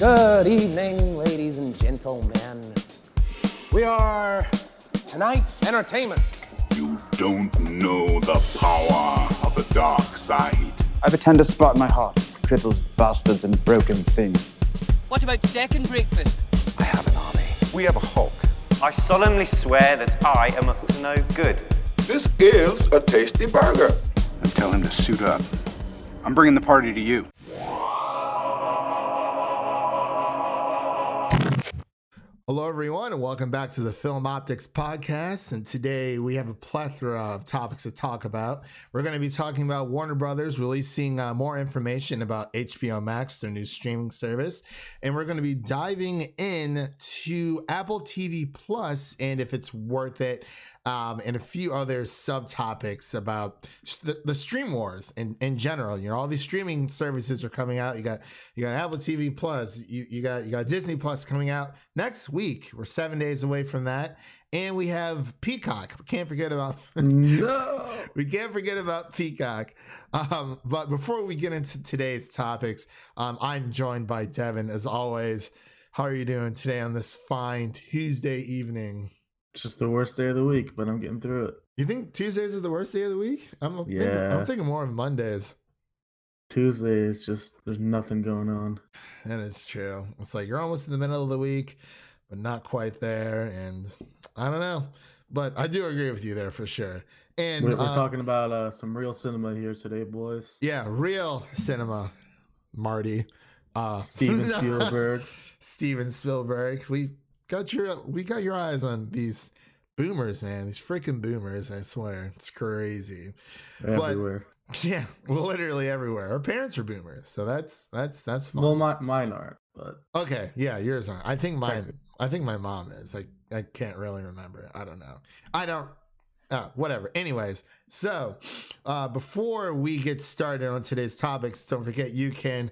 Good evening, ladies and gentlemen. We are tonight's entertainment. You don't know the power of the dark side. I have a tender spot in my heart for cripples, bastards, and broken things. What about second breakfast? I have an army. We have a Hulk. I solemnly swear that I am up to no good. This is a tasty burger. And tell him to suit up. I'm bringing the party to you. Hello, everyone, and welcome back to the Film Optix Podcast. And today we have a plethora of topics to talk about. We're going to be talking about Warner Brothers releasing uh, more information about HBO Max, their new streaming service. And we're going to be diving in to Apple TV Plus and if it's worth it, um, and a few other subtopics about the, the stream wars in, in general. You know, all these streaming services are coming out. You got you got Apple TV Plus, you, you got you got Disney Plus coming out next week. We're seven days away from that. And we have Peacock. We can't forget about no. we can't forget about Peacock. Um, but before we get into today's topics, um, I'm joined by Devin as always. How are you doing today on this fine Tuesday evening? It's just the worst day of the week, but I'm getting through it. You think Tuesdays are the worst day of the week? I'm Yeah. thinking, I'm thinking more of Mondays. Tuesday is just there's nothing going on. And it's true. It's like you're almost in the middle of the week, but not quite there. And I don't know. But I do agree with you there for sure. And We're, we're uh, talking about uh, some real cinema here today, boys. yeah, real cinema, Marty. Uh Steven Spielberg. Steven Spielberg. We got your we got your eyes on these boomers, man. These freaking boomers, I swear. It's crazy. everywhere. Yeah, literally everywhere. Our parents are boomers, so that's that's that's fun. Well, my, mine aren't, but okay, yeah, yours aren't. I think mine. I think my mom is. I I can't really remember. I don't know. I don't. Uh, whatever. Anyways, so uh, before we get started on today's topics, don't forget you can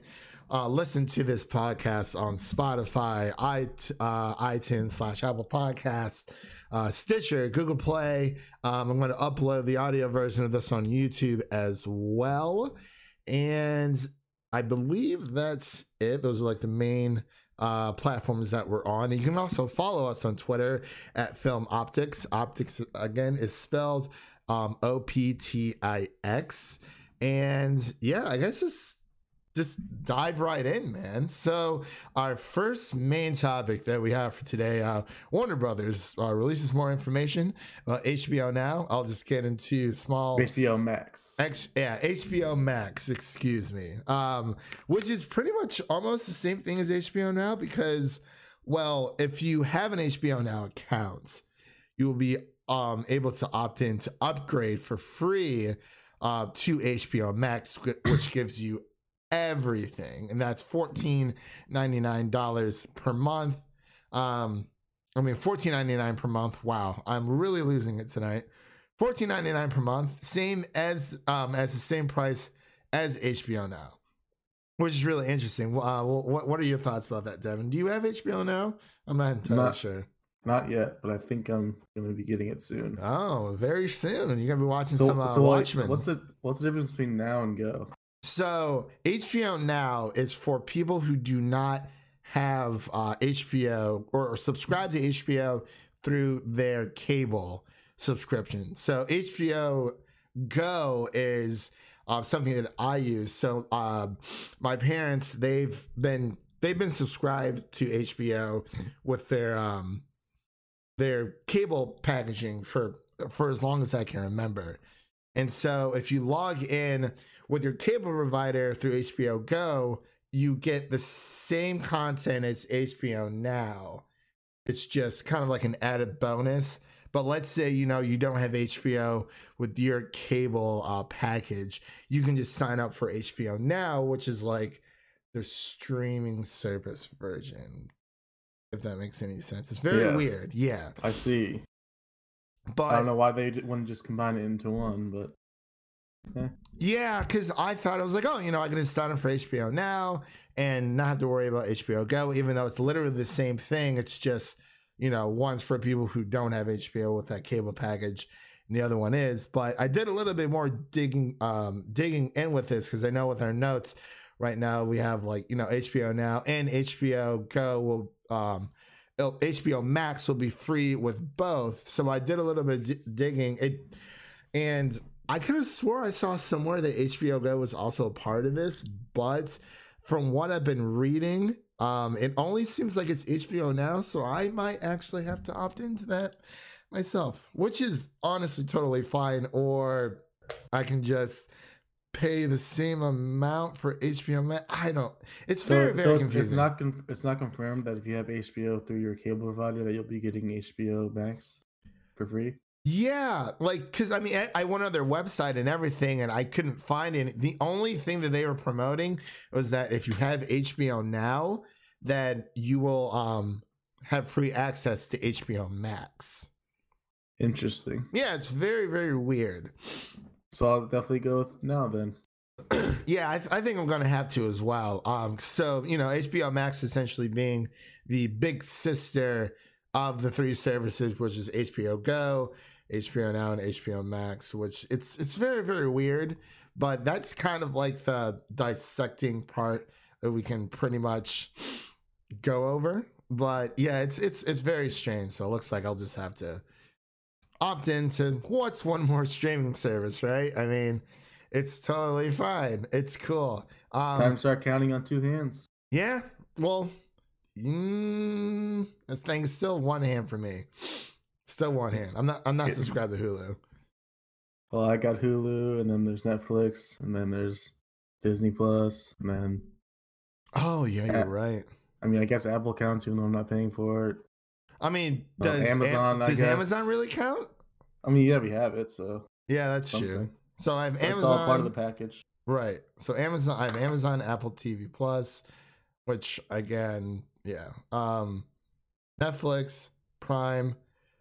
uh, listen to this podcast on Spotify, i uh, iTunes slash Apple Podcasts, uh, Stitcher, Google Play. Um, I'm going to upload the audio version of this on YouTube as well, and I believe that's it. Those are like the main uh, platforms that we're on. You can also follow us on Twitter at Film Optix. Optix again is spelled um, O P T I X. And yeah, I guess just just dive right in, man. So our first main topic that we have for today, uh, Warner Brothers uh, releases more information about HBO now. I'll just get into small HBO Max. X, yeah, HBO Max, excuse me. Um, which is pretty much almost the same thing as HBO Now because, well, if you have an HBO Now account, you will be um able to opt in to upgrade for free uh, to HBO Max, which gives you everything, and that's fourteen ninety nine dollars per month. Um, I mean fourteen ninety nine per month. Wow, I'm really losing it tonight. Fourteen ninety nine per month, same as um as the same price as HBO now, which is really interesting. Uh, what what are your thoughts about that, Devin? Do you have HBO now? I'm not entirely Not- sure. Not yet, but I think I'm gonna be getting it soon. Oh, very soon. You're gonna be watching So, some uh, so Watchmen. what's the what's the difference between now and go? So HBO Now is for people who do not have uh, HBO or, or subscribe to HBO through their cable subscription. So HBO Go is um, something that I use. So um, my parents they've been they've been subscribed to HBO with their um, their cable packaging for for as long as I can remember. And so if you log in with your cable provider through HBO Go, you get the same content as HBO Now. It's just kind of like an added bonus. But let's say you know you don't have HBO with your cable uh, package, you can just sign up for HBO Now, which is like their streaming service version. If that makes any sense, it's very Yes. weird. Yeah, I see. But I don't know why they wouldn't just combine it into one, but Yeah, because I thought I was like, oh, you know, I can just sign up for HBO now and not have to worry about HBO Go, even though it's literally the same thing. It's just, you know, one's for people who don't have HBO with that cable package, and the other one is. But I did a little bit more digging, um, digging in with this because I know with our notes right now we have like you know HBO now and HBO Go will um HBO Max will be free with both. So I did a little bit of di- digging it, and I could have swore I saw somewhere that HBO Go was also a part of this, but from what I've been reading, um, it only seems like it's HBO now. So I might actually have to opt into that myself, which is honestly totally fine. Or I can just pay the same amount for HBO Max. I don't. It's So, very very so it's, confusing. it's not conf- it's not confirmed that if you have HBO through your cable provider that you'll be getting HBO Max for free. Yeah, like because I mean, I, I went on their website and everything, and I couldn't find it. The only thing that they were promoting was that if you have HBO now, that you will um have free access to HBO Max. Interesting. Yeah, it's very very weird. So I'll definitely go with now then. Yeah, I, I think I'm gonna have to as well. Um, so you know, HBO Max essentially being the big sister of the three services, which is HBO Go, HBO Now, and HBO Max. Which it's it's very very weird, but that's kind of like the dissecting part that we can pretty much go over. But yeah, it's it's it's very strange. So it looks like I'll just have to opt into what's one more streaming service, right? I mean, it's totally fine. It's cool. Um, Time to start counting on two hands. yeah. Well, mm, this thing's still one hand for me. Still one hand. I'm not. I'm not subscribed to Hulu. Well, I got Hulu, and then there's Netflix, and then there's Disney Plus, and then Oh yeah, Yeah. you're right. I mean, I guess Apple counts even though I'm not paying for it. I mean, does Am- Amazon, I does guess. Amazon really count? I mean, yeah, we have it, so Yeah, that's true. So I have it's Amazon. all part of the package. Right. So Amazon, I have Amazon, Apple TV Plus, which again, yeah. Um, Netflix, Prime.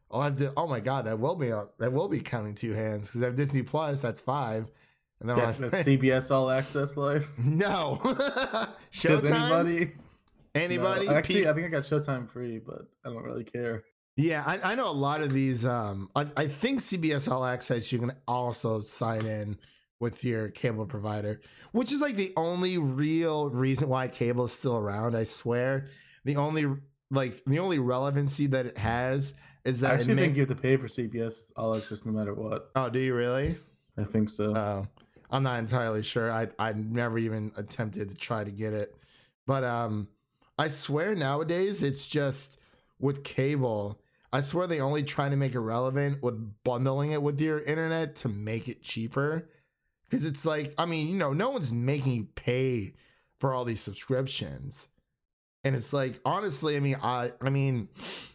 Oh, I'll have to. Oh my God, that will be that will be counting two hands because I have Disney Plus. That's five, and then Yeah, have, CBS All Access Live. no Does Showtime. anybody? Anybody? No, Actually, Pe- I think I got Showtime free, but I don't really care. yeah, I, I know a lot of these. Um, I, I think CBS All Access you can also sign in with your cable provider, which is like the only real reason why cable is still around. I swear, the only like the only relevancy that it has is that it actually make, think you have to pay for CBS All Access no matter what. Oh, do you really? I think so. Oh, I'm not entirely sure. I I never even attempted to try to get it, but um, I swear nowadays it's just with cable. I swear they only try to make it relevant with bundling it with your internet to make it cheaper. Because it's like, I mean, you know, no one's making you pay for all these subscriptions. And it's like, honestly, I mean, I I mean,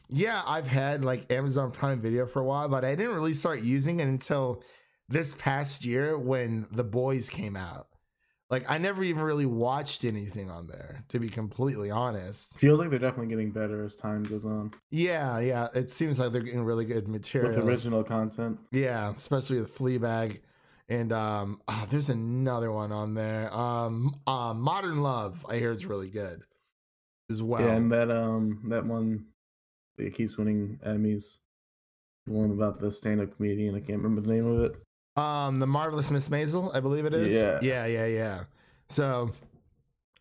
yeah, I've had like Amazon Prime Video for a while, but I didn't really start using it until this past year when The Boys came out. Like I never even really watched anything on there, to be completely honest. Feels like they're definitely getting better as time goes on Yeah, yeah. It seems like they're getting really good material. with original content. Yeah, especially with Fleabag. And um ah, there's another one on there. Um uh, Modern Love, I hear is really good as well. Yeah, and that um that one it keeps winning Emmys. The one about the stand-up comedian. I can't remember the name of it. Um, the marvelous Miss Maisel, I believe it is. Yeah. yeah, yeah, yeah. So,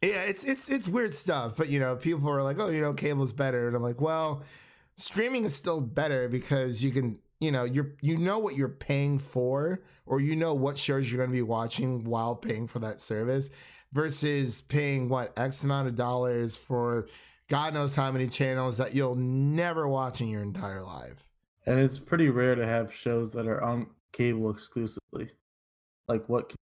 yeah, it's it's it's weird stuff. But you know, people are like, oh, you know, cable's better, and I'm like, well, streaming is still better because you can, you know, you're you know what you're paying for, or you know what shows you're going to be watching while paying for that service, versus paying what x amount of dollars for God knows how many channels that you'll never watch in your entire life. And it's pretty rare to have shows that are on cable exclusively. Like what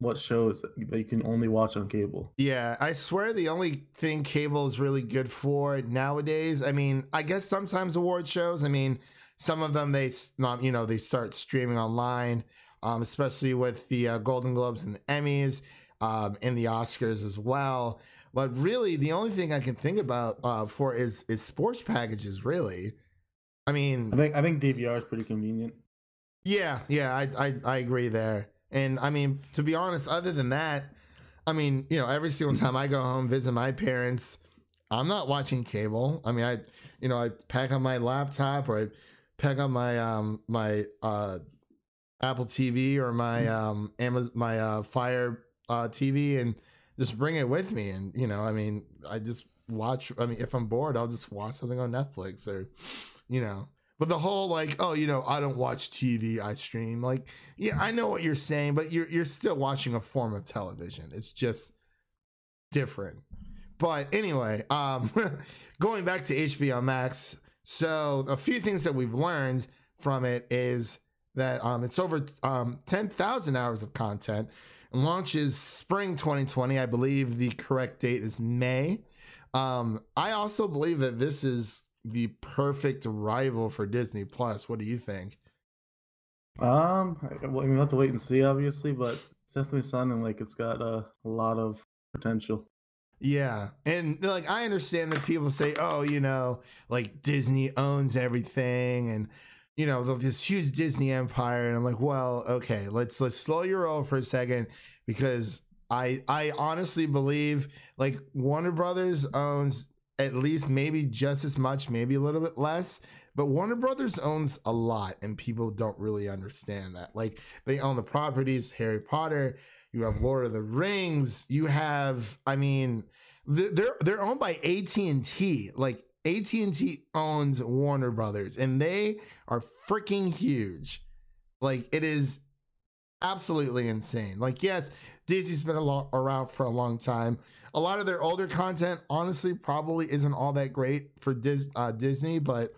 what shows that you can only watch on cable? Yeah, I swear the only thing cable is really good for nowadays. I mean, I guess sometimes award shows. I mean, some of them they not you know they start streaming online, um, especially with the uh, Golden Globes and the Emmys, um, and the Oscars as well. But really, the only thing I can think about uh, for is is sports packages. Really, I mean, I think I think DVR is pretty convenient. Yeah, yeah, I, I I agree there. And I mean, to be honest, other than that, I mean, you know, every single time I go home visit my parents, I'm not watching cable. I mean, I you know, I pack up my laptop or I pack up my um my uh Apple TV or my um Amazon my uh Fire uh TV and just bring it with me, and you know, I mean, I just watch. I mean, if I'm bored, I'll just watch something on Netflix or, you know. But the whole like, oh, you know, I don't watch TV, I stream. Like, yeah, I know what you're saying, but you're you're still watching a form of television. It's just different. But anyway, um, going back to HBO Max, so a few things that we've learned from it is that um, it's over um, 10,000 hours of content. launches spring 2020. I believe the correct date is May. Um, I also believe that this is the perfect rival for Disney Plus. What do you think? Um, I, well, I mean, we'll have to wait and see, obviously, but it's definitely sounding like it's got uh, a lot of potential. Yeah. And like I understand that people say, "Oh, you know, like Disney owns everything and you know, this huge Disney empire." And I'm like, "Well, okay, let's let's slow your roll for a second because I I honestly believe like Warner Brothers owns at least maybe just as much, maybe a little bit less. But Warner Brothers owns a lot, and people don't really understand that. Like they own the properties, Harry Potter, you have Lord of the Rings, you have, I mean, they're they're owned by AT and T. Like AT and T owns Warner Brothers, and they are freaking huge. Like it is absolutely insane. Like yes, Disney's been a lot around for a long time. A lot of their older content, honestly, probably isn't all that great for Dis- uh, Disney, but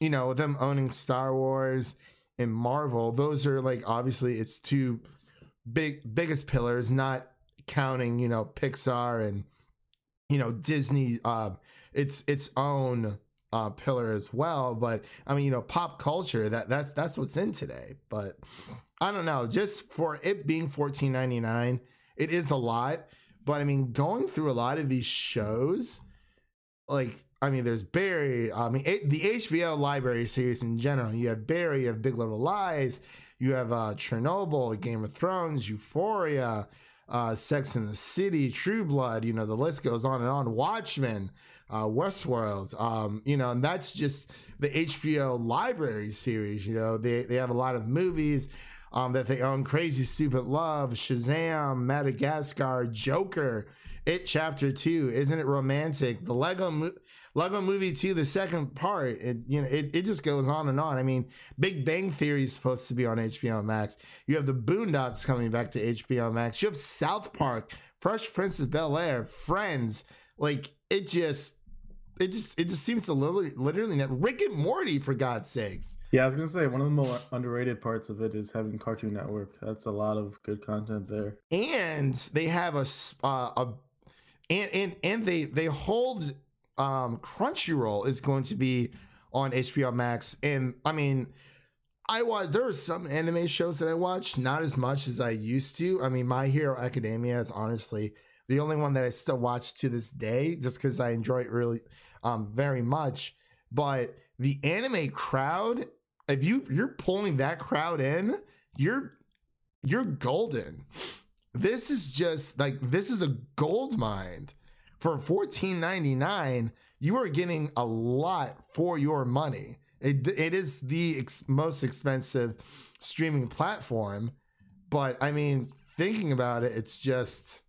you know, with them owning Star Wars and Marvel, those are like obviously it's two big biggest pillars, not counting, you know, Pixar and you know, Disney uh its its own uh pillar as well. But I mean, you know, pop culture, that that's that's what's in today. But I don't know, just for it being fourteen ninety nine, it is a lot. But I mean, going through a lot of these shows, like I mean, there's Barry. I mean, it, the HBO library series in general. You have Barry, you have Big Little Lies, you have uh, Chernobyl, Game of Thrones, Euphoria, uh, Sex in the City, True Blood. You know, the list goes on and on. Watchmen, uh, Westworld. Um, you know, and that's just the HBO library series. You know, they they have a lot of movies. Um, that they own Crazy Stupid Love, Shazam, Madagascar, Joker, It Chapter Two, Isn't It Romantic? The Lego Lego Movie Two, the second part. It you know it, it just goes on and on. I mean, Big Bang Theory is supposed to be on HBO Max. You have the Boondocks coming back to HBO Max. You have South Park, Fresh Prince of Bel Air, Friends. Like it just it just it just seems to literally literally net Rick and Morty for God's sakes. Yeah, I was gonna say one of the more underrated parts of it is having Cartoon Network. That's a lot of good content there. And they have a uh, a and and and they they hold um Crunchyroll is going to be on HBO Max. And I mean, I watch there are some anime shows that I watch, not as much as I used to. I mean, My Hero Academia is honestly the only one that I still watch to this day, just because I enjoy it really um very much. But the anime crowd, if you you're pulling that crowd in, you're you're golden. This is just like this is a gold mine. For $14.99, you are getting a lot for your money. It, it is the ex- most expensive streaming platform, but I mean, thinking about it, it's just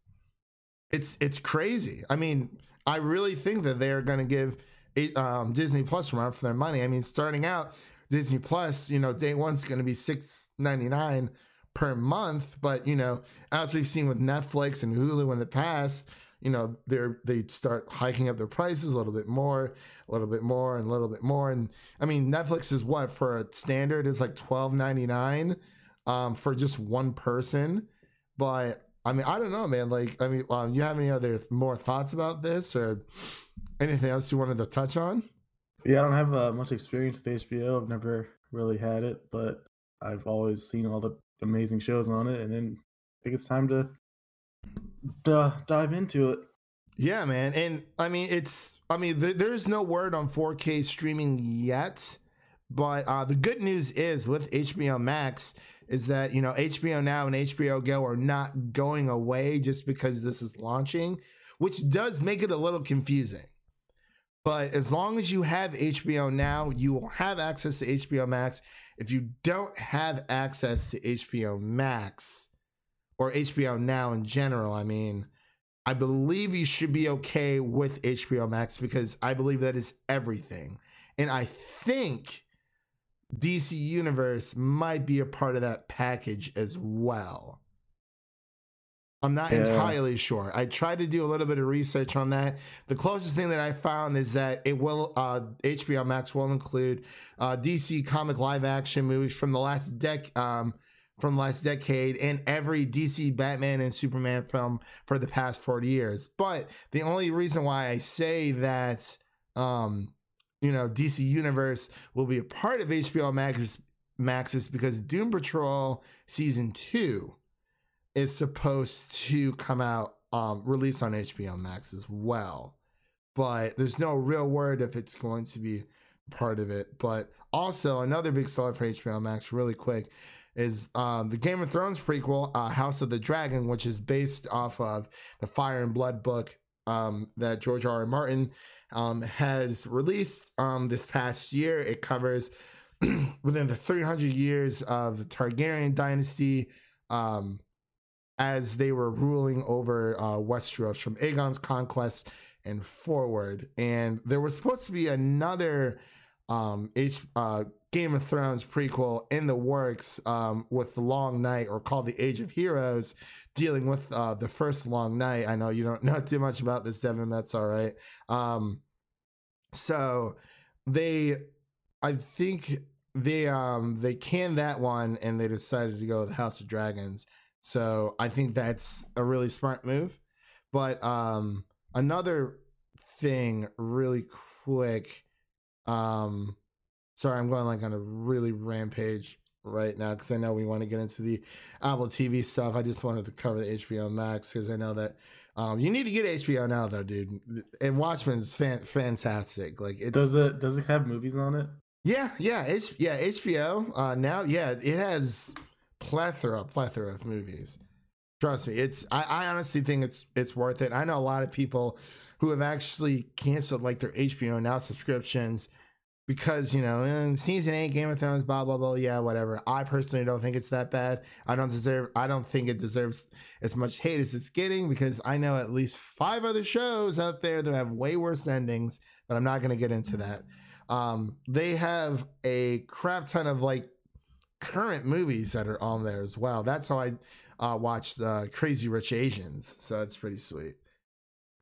it's it's crazy. I mean, I really think that they are going to give it, um, Disney Plus run for their money. I mean, starting out, Disney Plus, you know, day one's going to be six ninety nine per month, but you know, as we've seen with Netflix and Hulu in the past, you know, they're they start hiking up their prices a little bit more, a little bit more, and a little bit more. And I mean, Netflix is what for a standard is like twelve ninety nine um, for just one person, but I mean, I don't know, man. Like, I mean, um, you have any other more thoughts about this or anything else you wanted to touch on? Yeah, I don't have uh, much experience with HBO. I've never really had it, but I've always seen all the amazing shows on it, and then I think it's time to dive into it. Yeah, man. And I mean, it's, I mean, th- there's no word on 4K streaming yet. But uh, the good news is with HBO Max is that, you know, HBO Now and HBO Go are not going away just because this is launching, which does make it a little confusing. But as long as you have HBO Now, you will have access to HBO Max. If you don't have access to HBO Max or HBO Now in general, I mean, I believe you should be okay with HBO Max because I believe that is everything. And I think DC Universe might be a part of that package as well. I'm not Yeah. entirely sure. I tried to do a little bit of research on that. The closest thing that I found is that it will uh, HBO Max will include uh, DC comic live action movies from the last dec um, from last decade and every DC Batman and Superman film for the past 40 years. But the only reason why I say that um, you know DC Universe will be a part of HBO Max is, Max is because Doom Patrol season 2 is supposed to come out um release on HBO Max as well. But there's no real word if it's going to be part of it. But also another big seller for HBO Max, really quick, is um, the Game of Thrones prequel, uh, House of the Dragon, which is based off of the Fire and Blood book um, that George R. R. Martin um, has released um, this past year. It covers within the 300 years of the Targaryen dynasty. Um, as they were ruling over uh, Westeros from Aegon's conquest and forward. And there was supposed to be another um, H, uh, Game of Thrones prequel in the works um, with The Long Night or called The Age of Heroes, dealing with uh, the first Long Night. I know you don't know too much about this, Devin. That's all right. Um, so they, I think they um they canned that one and they decided to go with House of Dragons. So I think that's a really smart move. But um another thing really quick um sorry I'm going like on a really rampage right now because I know we want to get into the Apple TV stuff. I just wanted to cover the HBO Max because I know that um you need to get HBO now though, dude. And Watchmen's fan- fantastic. Like it Does it does it have movies on it? yeah, yeah, H- yeah, HBO. Uh, now, yeah, it has plethora, plethora of movies. Trust me, it's. I, I honestly think it's it's worth it. I know a lot of people who have actually canceled like their HBO Now subscriptions because you know season eight Game of Thrones, blah blah blah. Yeah, whatever. I personally don't think it's that bad. I don't deserve. I don't think it deserves as much hate as it's getting because I know at least five other shows out there that have way worse endings. But I'm not going to get into that um they have a crap ton of like current movies that are on there as well that's how i uh watched uh crazy rich asians so it's pretty sweet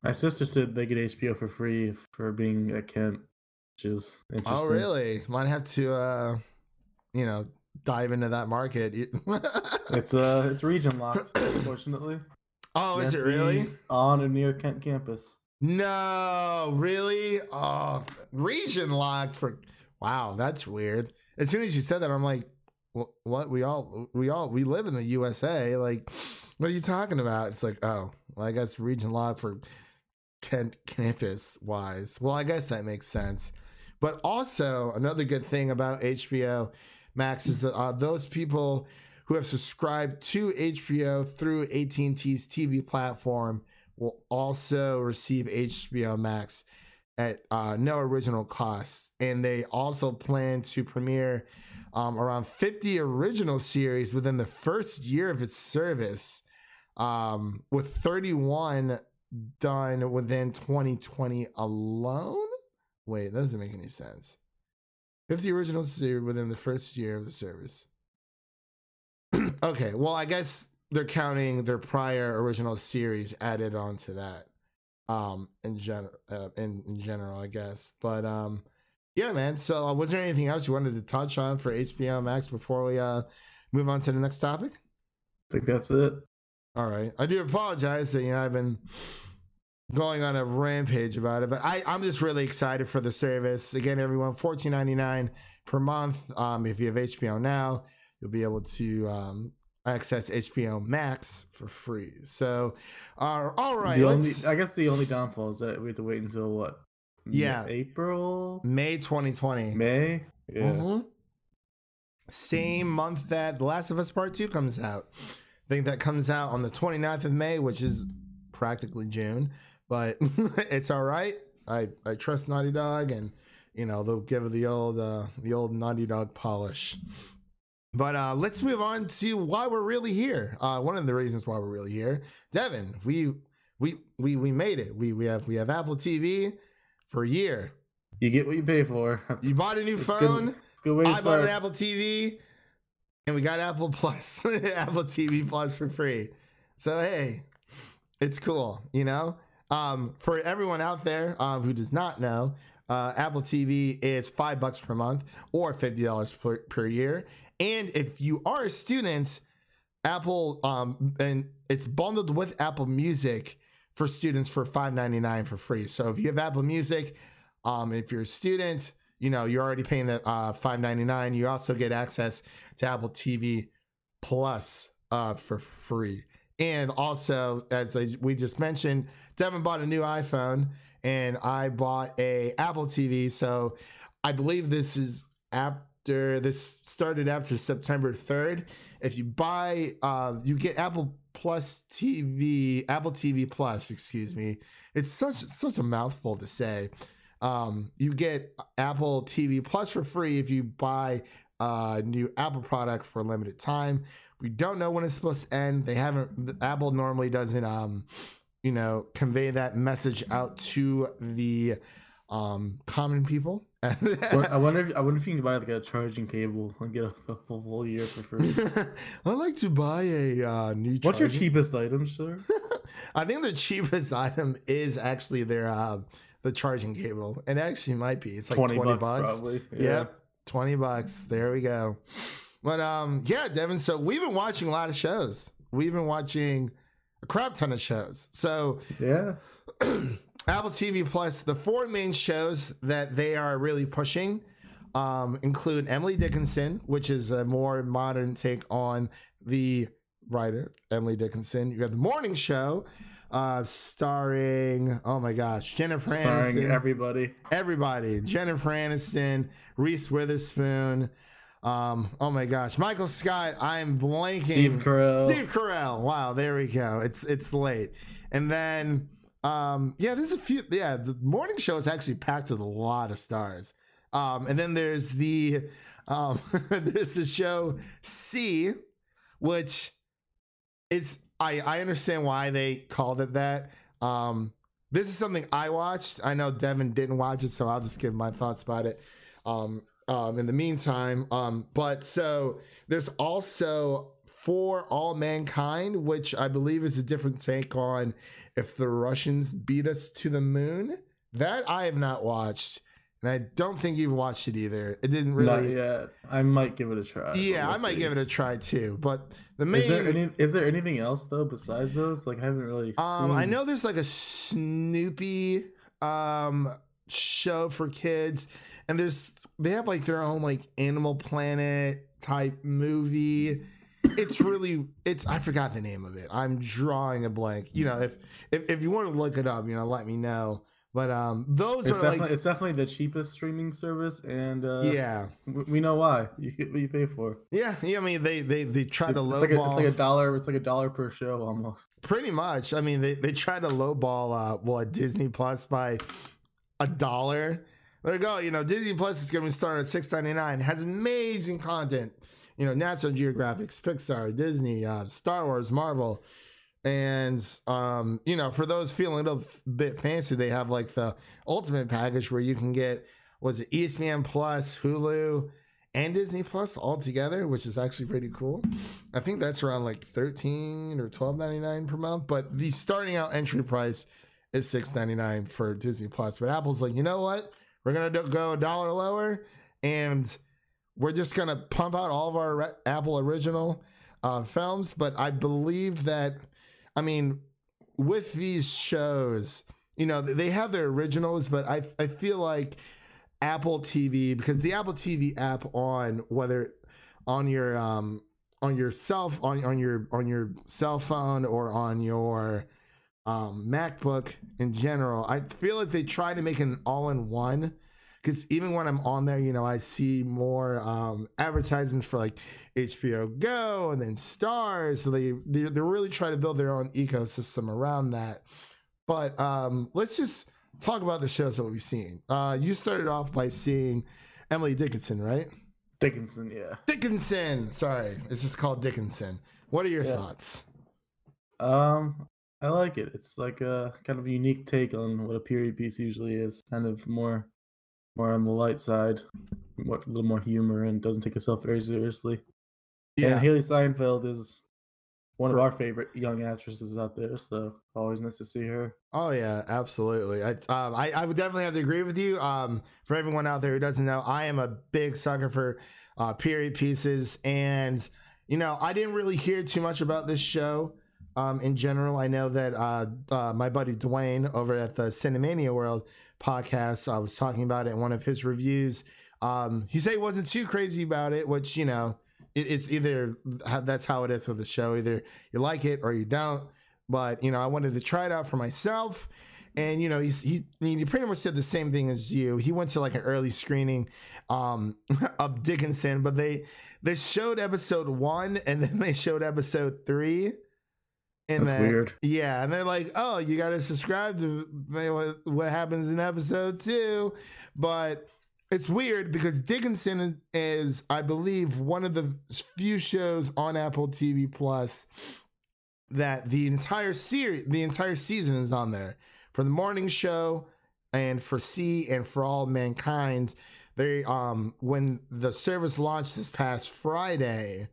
My sister said they get HBO for free for being a Kent, which is interesting. oh really? Might have to uh you know dive into that market. It's uh it's region locked, unfortunately. oh is it really? on a near Kent campus? no really? Oh region locked for wow that's weird. As soon as you said that i'm like what? We all we all we live in the usa like what are you talking about? It's like oh well i guess region locked for kent campus wise well i guess that makes sense but also another good thing about hbo max is that uh, those people who have subscribed to hbo through at&t's tv platform will also receive hbo max at uh, no original cost. And they also plan to premiere um, around 50 original series within the first year of its service um, with 31 done within 2020 alone wait that doesn't make any sense. 50 original series within the first year of the service. Okay well i guess they're counting their prior original series added onto that um in general uh, in, in general i guess. But um yeah man so uh, was there anything else you wanted to touch on for hbo max before we uh move on to the next topic? I think that's it. all right i do apologize that you know i've been going on a rampage about it but i i'm just really excited for the service again everyone 14.99 per month um if you have hbo now you'll be able to um access hbo max for free so uh, all right only, I guess the only downfall is that we have to wait until what? Yeah. April, may 2020 May. Yeah. Mhm. Same month that The Last of Us Part 2 comes out. I think that comes out on the 29th of May, which is practically June, but it's all right. I, I trust Naughty Dog and you know, they'll give the old uh the old Naughty Dog polish. But uh let's move on to why we're really here. Uh one of the reasons why we're really here. Devin, we we we we made it. We we have we have Apple TV for a year. You get what you pay for. That's, You bought a new phone. Good, good way I bought an Apple TV, and we got Apple Plus, Apple TV Plus for free. So hey, it's cool, you know. Um, for everyone out there um, who does not know, uh, Apple TV is five bucks per month or fifty dollars per, per year. And if you are a student, Apple um, and it's bundled with Apple Music for students for five ninety nine for free. So if you have Apple Music, um, if you're a student, you know you're already paying the uh, five ninety nine. You also get access to Apple TV Plus uh, for free. And also, as we just mentioned, Devin bought a new iPhone, and I bought a Apple TV. So I believe this is after this started after September third. If you buy, uh, you get Apple Plus TV, Apple TV Plus, excuse me. It's such such a mouthful to say. Um, you get Apple TV Plus for free if you buy a new Apple product for a limited time. We don't know when it's supposed to end. They haven't. Apple normally doesn't, um, you know, convey that message out to the um, common people. I wonder. If, I wonder if you can buy like a charging cable and get a, a full year for free. I'd like to buy a uh, new. What's your cheapest item, sir? I think the cheapest item is actually their uh, the charging cable. It actually might be. It's like twenty, bucks. probably. Yep, twenty bucks. There we go. But um, yeah, Devin. So we've been watching a lot of shows. We've been watching a crap ton of shows. So Yeah. Apple TV Plus, the four main shows that they are really pushing um, include Emily Dickinson, which is a more modern take on the writer Emily Dickinson. You have the morning show, uh, starring oh my gosh, Jennifer Starring Aniston, everybody. everybody, Jennifer Aniston, Reese Witherspoon. Um, oh my gosh, Michael Scott. I'm blanking. Steve Carell. Steve Carell. Wow, there we go. It's it's late, and then um, yeah, there's a few. Yeah, the morning show is actually packed with a lot of stars. Um, and then there's the um, there's the show See, which is I I understand why they called it that. Um, this is something I watched. I know Devin didn't watch it, so I'll just give my thoughts about it. Um, um, in the meantime, um, but so there's also For All Mankind, which I believe is a different take on if the Russians beat us to the moon. That I have not watched, and I don't think you've watched it either. It didn't really. Not yet. I might give it a try. Yeah, I might give it a try too. But the main, Is there any? Is there anything else though besides those? Like I haven't really. Um, I know there's like a Snoopy um show for kids, and there's they have like their own like Animal Planet type movie. It's really it's I forgot the name of it. I'm drawing a blank. You know, if if, if you want to look it up, you know, let me know. But um those It's are definitely like it's definitely the cheapest streaming service, and uh, yeah. we know why. You get what you pay for. Yeah, yeah, I mean they they they try It's, to it's like a, lowball it's like a dollar. It's like a dollar per show almost. Pretty much. I mean, they, they try to lowball uh what Disney Plus by a dollar. There you go. You know, Disney Plus is going to be starting at six ninety nine. Has amazing content. You know, National Geographic, Pixar, Disney, uh, Star Wars, Marvel, and um, you know, for those feeling a little bit fancy, they have like the ultimate package where you can get was it ESPN Plus, Hulu, and Disney Plus all together, which is actually pretty cool. I think that's around like thirteen or twelve ninety nine per month. But the starting out entry price is six ninety nine for Disney Plus. But Apple's like, you know what? We're gonna do- go a dollar lower, and we're just gonna pump out all of our Apple original uh, films. But I believe that, I mean, with these shows, you know, they have their originals, but I I feel like Apple TV because the Apple TV app on whether on your um on your self on on your on your cell phone or on your um MacBook in general, I feel like they try to make an all-in-one because even when I'm on there, you know, I see more um, advertisements for like HBO Go and then Starz. So they they they're really trying to build their own ecosystem around that. But um, let's just talk about the shows that we've seen. Uh, you started off by seeing Emily Dickinson, right? Dickinson, yeah. Dickinson. Sorry, it's just called Dickinson. What are your Yeah. thoughts? Um, I like it. It's like a kind of a unique take on what a period piece usually is. Kind of more, more on the light side, more, a little more humor, and doesn't take itself very seriously. Yeah. And Hailee Steinfeld is one of our favorite young actresses out there, so always nice to see her. Oh yeah, absolutely. I um, I, I would definitely have to agree with you. Um, for everyone out there who doesn't know, I am a big sucker for uh, period pieces, and you know, I didn't really hear too much about this show. Um, in general, I know that uh, uh, my buddy Dwayne over at the Cinemania World podcast, I was talking about it in one of his reviews. Um, he said he wasn't too crazy about it, which you know, it, it's either that's how it is with the show. Either you like it or you don't. But you know, I wanted to try it out for myself, and you know, he's he he pretty much said the same thing as you. He went to like an early screening um, of Dickinson, but they they showed episode one and then they showed episode three. And That's then- weird. Yeah, and they're like, "Oh, you got to subscribe to what, what happens in episode two. But it's weird because Dickinson is, I believe, one of the few shows on Apple TV Plus that the entire series, the entire season is on there for the morning show and for See and for all mankind. They um when the service launched this past Friday,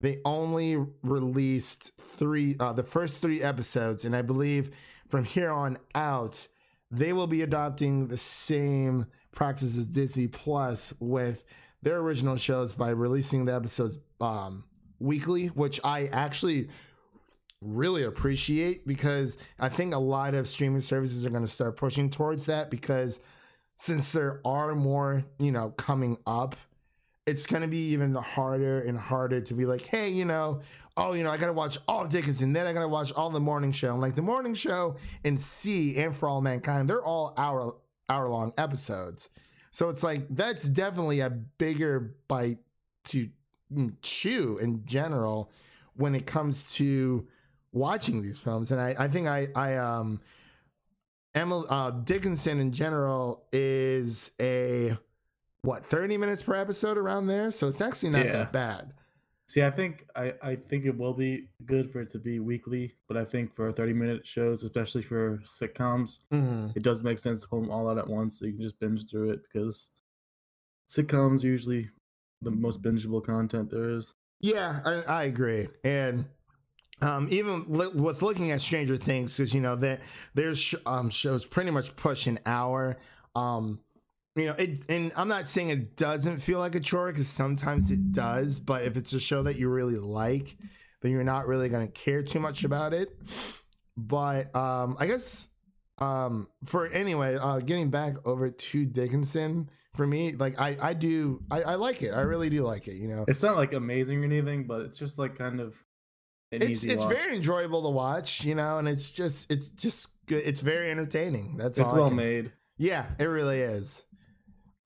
they only released three uh the first three episodes and I believe from here on out they will be adopting the same practice as Disney Plus with their original shows by releasing the episodes um weekly, which I actually really appreciate because I think a lot of streaming services are going to start pushing towards that because since there are more, you know, coming up, it's going to be even harder and harder to be like, hey, you know, oh, you know, I got to watch all Dickinson, then I got to watch all the morning show. And like the morning show and See and For All Mankind, they're all hour hour long episodes. So it's like that's definitely a bigger bite to mm, chew in general when it comes to watching these films. And I, I think I, I, um, Emily uh, Dickinson in general is a what 30 minutes per episode around there, so it's actually not Yeah. that bad. See, I think I, I think it will be good for it to be weekly, but I think for 30 minute shows, especially for sitcoms, Mhm. it does make sense to pull them all out at once so you can just binge through it because sitcoms are usually the most bingeable content there is. Yeah, I, I agree. And um, even li- with looking at Stranger Things, because you know there there's sh- um, shows pretty much push an hour. Um, you know, it, and I'm not saying it doesn't feel like a chore because sometimes it does. But if it's a show that you really like, then you're not really gonna care too much about it. But um, I guess um, for anyway, uh, getting back over to Dickinson for me, like I I do I, I like it. I really do like it. You know, It's not like amazing or anything, but it's just like kind of it's it's watch. very enjoyable to watch, you know, and it's just it's just good. It's very entertaining. That's it's all well can- made. Yeah, it really is.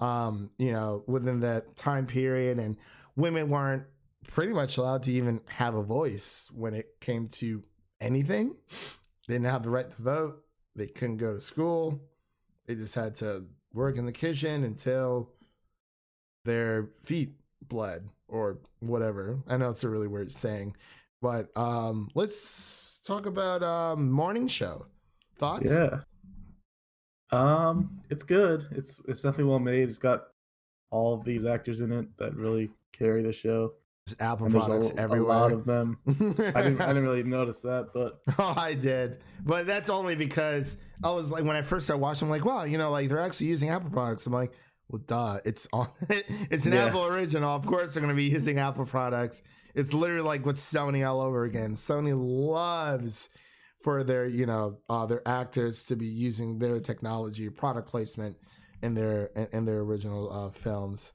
Um, you know, within that time period, and women weren't pretty much allowed to even have a voice when it came to anything. They didn't have the right to vote. They couldn't go to school. They just had to work in the kitchen until their feet bled or whatever. I know it's a really weird saying, but um, let's talk about um, morning show thoughts. Yeah. Um, it's good. It's it's definitely well made. It's got all of these actors in it that really carry the show. There's Apple And there's products a, everywhere. a lot of them. I didn't I didn't really notice that, but oh, I did, but that's only because I was like, when I first started watching, I'm like, wow, you know, like they're actually using Apple products. I'm like, well, duh, it's on, it's an Yeah. Apple original. Of course, they're gonna be using Apple products. It's literally like with Sony all over again. Sony loves for their, you know, uh, their actors to be using their technology, product placement in their in, their original uh, films.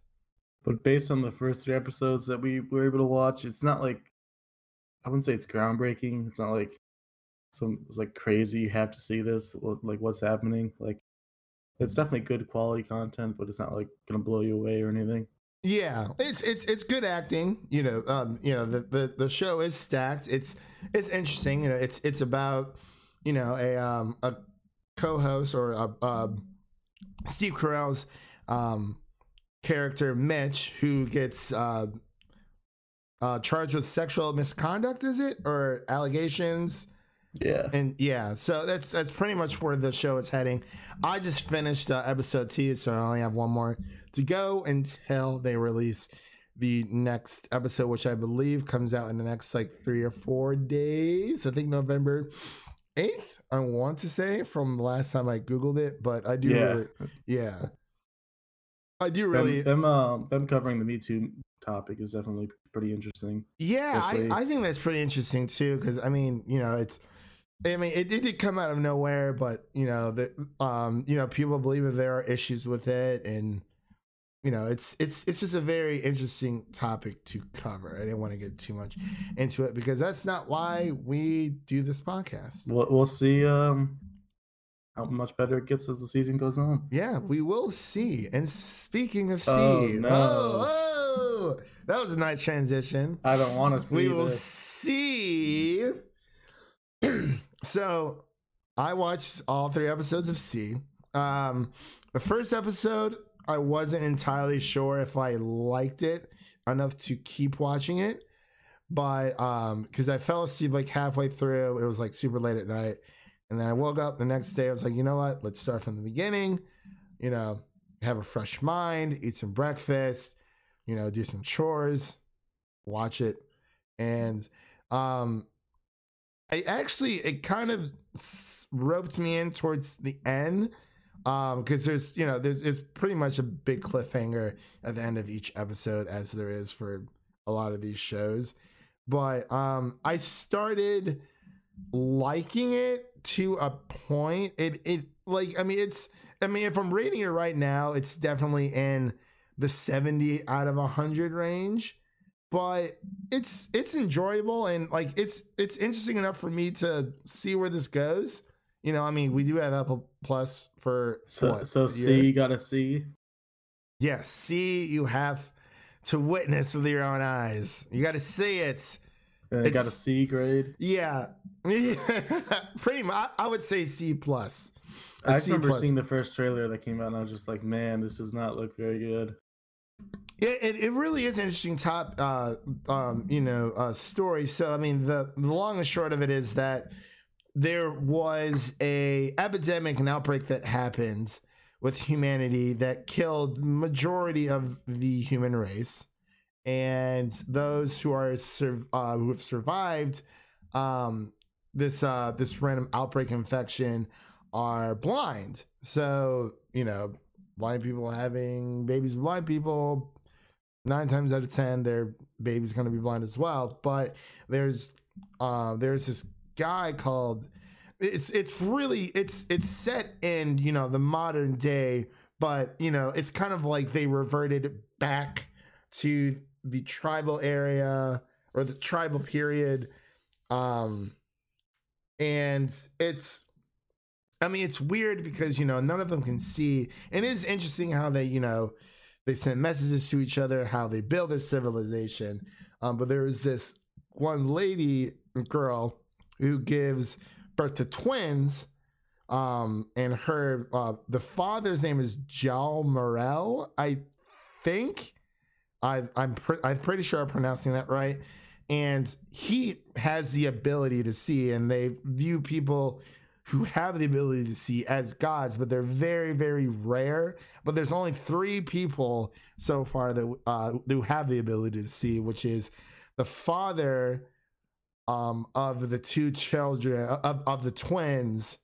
but based on the first three episodes that we were able to watch, it's not like I wouldn't say it's groundbreaking. It's not like some it's like crazy. You have to see this. Like what's happening? Like it's definitely good quality content, but it's not like gonna blow you away or anything. Yeah, it's it's it's good acting. You know, um, you know the, the the show is stacked. It's it's interesting. You know, it's it's about you know a um a co-host or a, um Steve Carell's um character Mitch who gets uh uh charged with sexual misconduct. Is it or allegations? Yeah. And yeah, so that's that's pretty much where the show is heading. I just finished uh, episode two, so I only have one more to go until they release the next episode, which I believe comes out in the next like three or four days. I think November eighth. I want to say from the last time I googled it, but I do Yeah. really, yeah, I do really, Them, them, um, them covering the Me Too topic is definitely pretty interesting. Yeah, I, especially- I think that's pretty interesting too. Because I mean, you know, it's, I mean, it, it did come out of nowhere, but you know, that um, you know, people believe that there are issues with it, and you know, it's it's it's just a very interesting topic to cover. I didn't want to get too much into it because that's not why we do this podcast. We'll, we'll see um, how much better it gets as the season goes on. Yeah, we will see. And speaking of see, Oh, oh, oh, that was a nice transition. I don't want to see we will this. see. so, I watched all three episodes of See. Um, the first episode, I wasn't entirely sure if I liked it enough to keep watching it, but um, because I fell asleep like halfway through, it was like super late at night, and then I woke up the next day. I was like, you know what? Let's start from the beginning. You know, have a fresh mind, eat some breakfast, you know, do some chores, watch it, and um, I actually it kind of roped me in towards the end um because there's you know there's it's pretty much a big cliffhanger at the end of each episode as there is for a lot of these shows. But um i started liking it to a point. It it like i mean it's i mean if i'm rating it right now it's definitely in the 70 out of 100 range. But it's it's enjoyable and like it's it's interesting enough for me to see where this goes you know i mean we do have apple plus for So, what, so See, you gotta see. yeah see you have to witness with your own eyes you got to see it it got a It's- grade. yeah pretty much I, I would say c plus A I C remember plus. seeing the first trailer that came out, and I was just like, "Man, this does not look very good." Yeah, it, it really is an interesting top, uh, um, you know, uh, story. So, I mean, the, the long and short of it is that there was a epidemic and outbreak that happened with humanity that killed majority of the human race, and those who are uh, who have survived um, this uh, this random outbreak infection are blind. So, you know, blind people having babies blind people nine times out of ten their baby's going to be blind as well but there's uh, there's this guy called it's it's really it's it's set in you know the modern day but you know it's kind of like they reverted back to the tribal area or the tribal period um and it's I mean, it's weird because you know none of them can see, and it is interesting how they you know they send messages to each other, how they build their civilization. Um, but there is this one lady girl who gives birth to twins, um, and her uh, the father's name is Jerlamarel, I think. I, I'm pre- I'm pretty sure I'm pronouncing that right, and he has the ability to see, and they view people who have the ability to see as gods, but they're very, very rare. But there's only three people so far that uh, who have the ability to see, which is the father um, of the two children of, of the twins,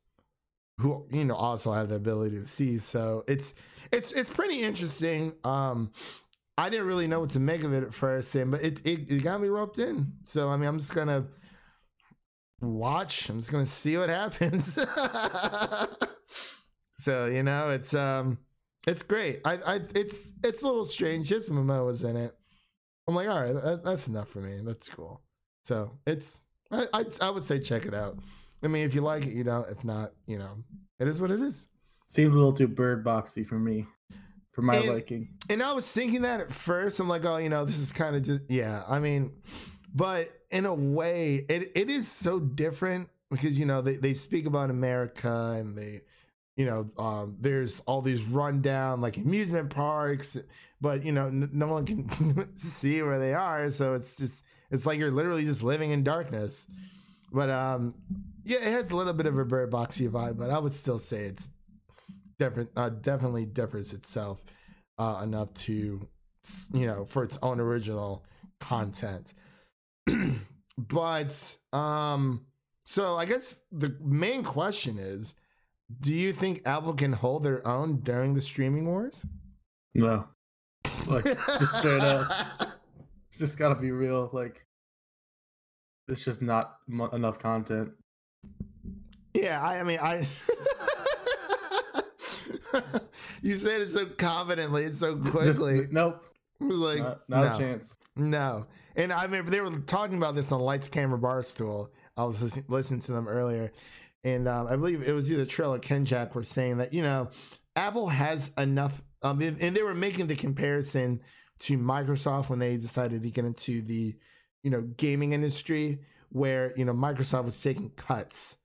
who you know also have the ability to see. So it's it's it's pretty interesting. Um, I didn't really know what to make of it at first, and but it, it it got me roped in. So I mean, I'm just gonna watch. I'm just gonna see what happens. so you know, it's um, it's great. I, I, it's it's a little strange. Jason Momoa's in it. I'm like, all right, that, that's enough for me. That's cool. So it's, I, I, I would say check it out. I mean, if you like it, you don't. If not, you know, it is what it is. Seemed a little too bird boxy for me, for my And- liking. And I was thinking that at first. I'm like, oh, you know, this is kind of just, yeah. I mean, but in a way, it it is so different because you know they they speak about America and they, you know, um, there's all these rundown like amusement parks, but you know, n- no one can see where they are, so it's just it's like you're literally just living in darkness. But um, Yeah, it has a little bit of a Bird Boxy vibe, but I would still say it's different. Uh, definitely differs itself uh, enough to, you know, for its own original content. but um, so I guess the main question is, do you think Apple can hold their own during the streaming wars? No. Like just straight up. It's just gotta be real. Like it's just not mu enough content. Yeah, I, I mean, I. you said it so confidently, so Just- quickly. nope. It was like Not, not no. a chance. No. And I remember they were talking about this on Lights Camera Barstool. I was listening, listening to them earlier. And um, I believe it was either Trill or Ken Jack were saying that, you know, Apple has enough. Um, and they were making the comparison to Microsoft when they decided to get into the, you know, gaming industry, where, you know, Microsoft was taking cuts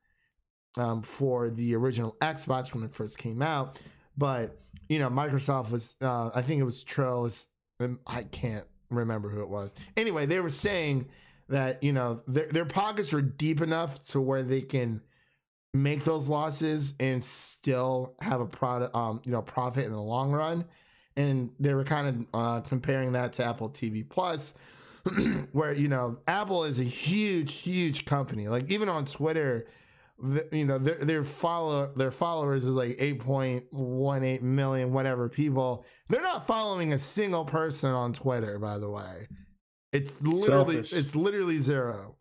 um, for the original Xbox when it first came out. But, you know, Microsoft was, uh, I think it was Trill, was, um, I can't remember who it was. Anyway, they were saying that you know their their pockets are deep enough to where they can make those losses and still have a product, um, you know, profit in the long run. And they were kind of uh, comparing that to Apple TV Plus, where you know Apple is a huge, huge company. Like even on Twitter, you know their their follow their followers is like 8.18 million whatever people they're not following a single person on twitter by the way it's literally Selfish. it's literally zero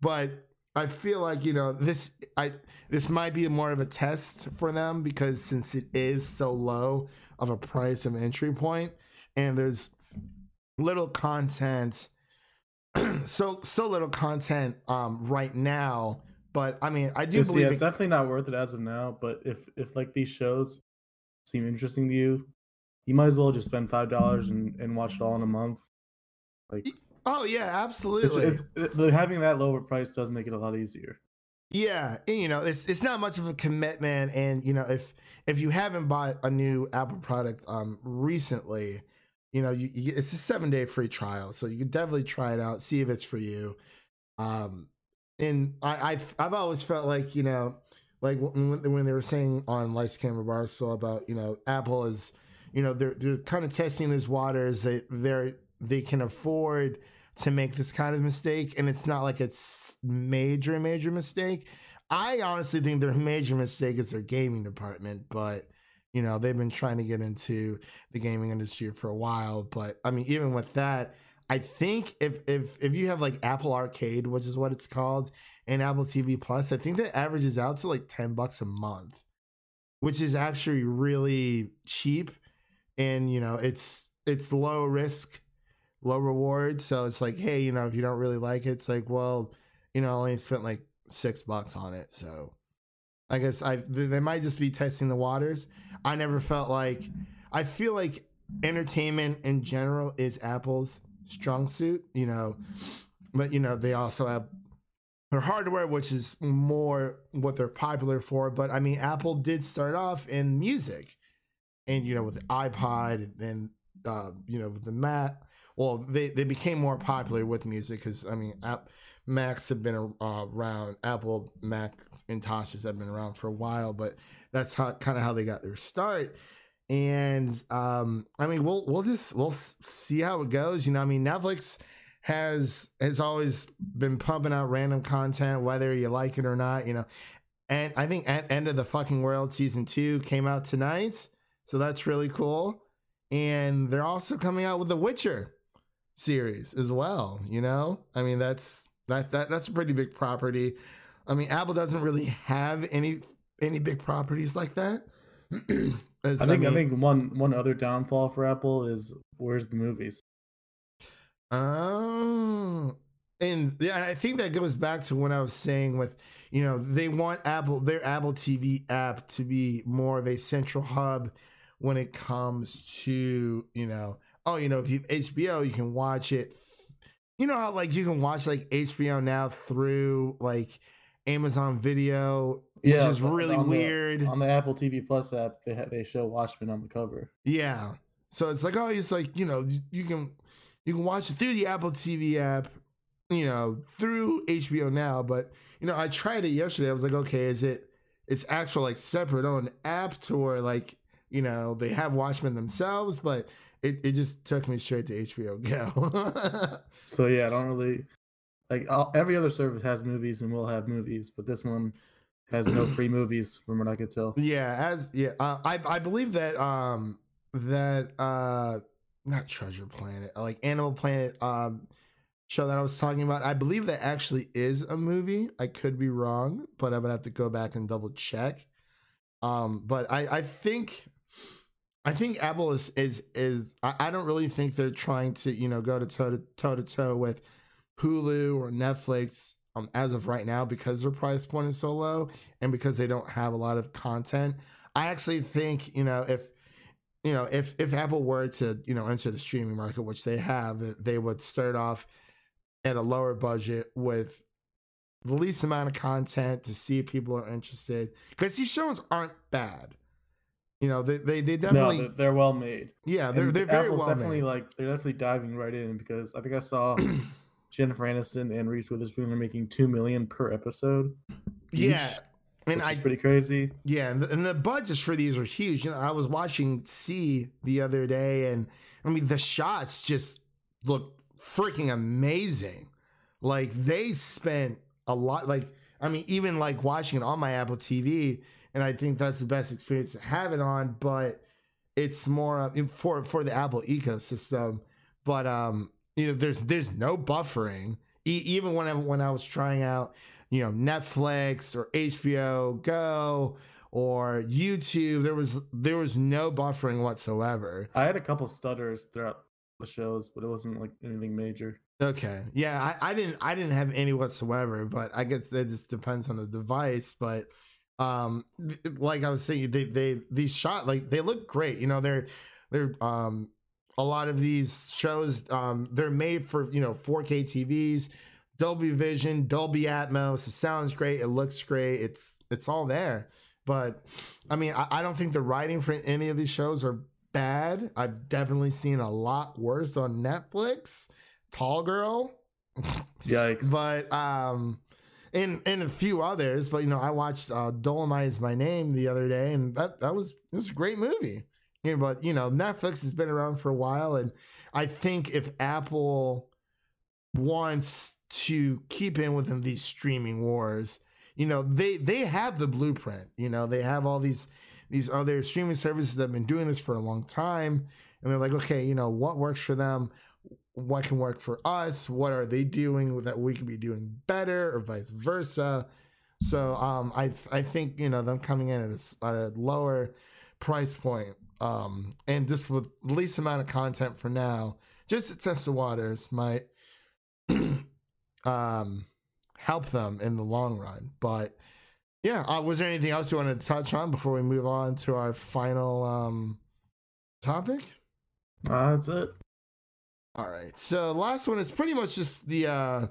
but i feel like you know this i this might be more of a test for them because since it is so low of a price of entry point and there's little content so so little content um right now but i mean i do It's, believe yeah, it- it's definitely not worth it as of now. But if if like these shows seem interesting to you, you might as well just spend five dollars and, and watch it all in a month. Like oh yeah absolutely it's it, having that lower price does make it a lot easier. Yeah, and, you know, it's it's not much of a commitment, and you know, if if you haven't bought a new Apple product um recently, you know, you, you it's a seven day free trial, so you can definitely try it out, see if it's for you. Um, and I I've, I've always felt like you know, like when, when they were saying on Lights Camera Barstool about you know Apple is, you know, they're they're kind of testing these waters. They they're they can afford to make this kind of mistake, and it's not like it's major major mistake. I honestly think their major mistake is their gaming department, but you know they've been trying to get into the gaming industry for a while. But I mean, even with that, I think if if if you have like Apple Arcade, which is what it's called, and Apple TV Plus, I think that averages out to like ten bucks a month, which is actually really cheap, and you know it's it's low risk, low reward. So it's like, hey, you know, if you don't really like it, it's like, well, you know, I only spent like six bucks on it, so I guess I they might just be testing the waters. I never felt like I feel like entertainment in general is Apple's strong suit, you know, but you know they also have their hardware, which is more what they're popular for. But I mean, Apple did start off in music, and you know with the iPod and uh, you know with the Mac. Well, they they became more popular with music because I mean, app, Macs have been uh, around. Apple Macintoshes have been around for a while, but that's how kind of how they got their start. And um, I mean, we'll we'll just we'll see how it goes. You know, I mean, Netflix has has always been pumping out random content, whether you like it or not. You know, and I think at End of the Fucking World season two came out tonight, so that's really cool. And they're also coming out with the Witcher series as well. You know, I mean, that's that that that's a pretty big property. I mean, Apple doesn't really have any any big properties like that. As, I think I, mean- think one one other downfall for Apple is where's the movies? Oh, and yeah, I think that goes back to what I was saying with, you know, they want Apple, their Apple TV app to be more of a central hub when it comes to, you know, oh, you know, if you have HBO, you can watch it. You know how like you can watch like HBO now through like Amazon Video, which is really on the- weird. on the Apple TV Plus app, they ha- they show Watchmen on the cover. Yeah, so it's like oh, it's like you know, you, you can you can watch it through the Apple TV app, you know through HBO now, but you know, I tried it yesterday. I was like, okay, is it it's actual like separate on app or like, you know, they have Watchmen themselves, but it, it just took me straight to HBO Go. So yeah, I don't really like all, every other service has movies and will have movies, but this one has no free movies from what I could tell. yeah, as yeah, uh, I I believe that um that uh not Treasure Planet, like Animal Planet um show that I was talking about. I believe that actually is a movie. I could be wrong, but I would have to go back and double check. Um, but I I think I think Apple is is is I, don't really think they're trying to you know go to toe to toe to toe with Hulu or Netflix um as of right now because their price point is so low and because they don't have a lot of content. I actually think you know if you know if if Apple were to you know enter the streaming market, which they have, they would start off at a lower budget with the least amount of content to see if people are interested because these shows aren't bad. You know, they they they definitely they're they're well made. yeah they're And they're very Apple's well definitely made. like they're definitely diving right in because I think I saw Jennifer Aniston and Reese Witherspoon are making two million per episode. yeah, and I pretty crazy. Yeah, and the, and the budgets for these are huge. You know, I was watching See the other day, and I mean the shots just look freaking amazing. Like they spent a lot. Like I mean, even like watching it on my Apple TV, and I think that's the best experience to have it on. But it's more of- for for the Apple ecosystem. But um, you know, there's there's no buffering. E- even when I when I was trying out you know Netflix or HBO Go or YouTube. There was there was no buffering whatsoever. I had a couple stutters throughout the shows, but it wasn't like anything major. Okay, yeah, I, I didn't I didn't have any whatsoever, but I guess that just depends on the device. But um, like I was saying, they they these shot like they look great. You know, they're they're um a lot of these shows um they're made for you know 4K TVs. Dolby Vision, Dolby Atmos. It sounds great. It looks great. It's it's all there. But I mean, I, I don't think the writing for any of these shows are bad. I've definitely seen a lot worse on Netflix. Tall Girl, Yikes! but um, and and a few others. But you know, I watched uh, Dolemite is my name the other day, and that that was it was a great movie. You know, but you know, Netflix has been around for a while, and I think if Apple wants to keep in within these streaming wars, you know, they they have the blueprint. You know, they have all these these other streaming services that have been doing this for a long time, and they're like, okay, you know, what works for them, what can work for us, what are they doing that we can be doing better, or vice versa. So, um, I I think you know them coming in at a, at a lower price point, um, and just with least amount of content for now, just to test the waters might um help them in the long run. But yeah, uh, was there anything else you wanted to touch on before we move on to our final um topic? Ah, that's it. All right. So last one is pretty much just the uh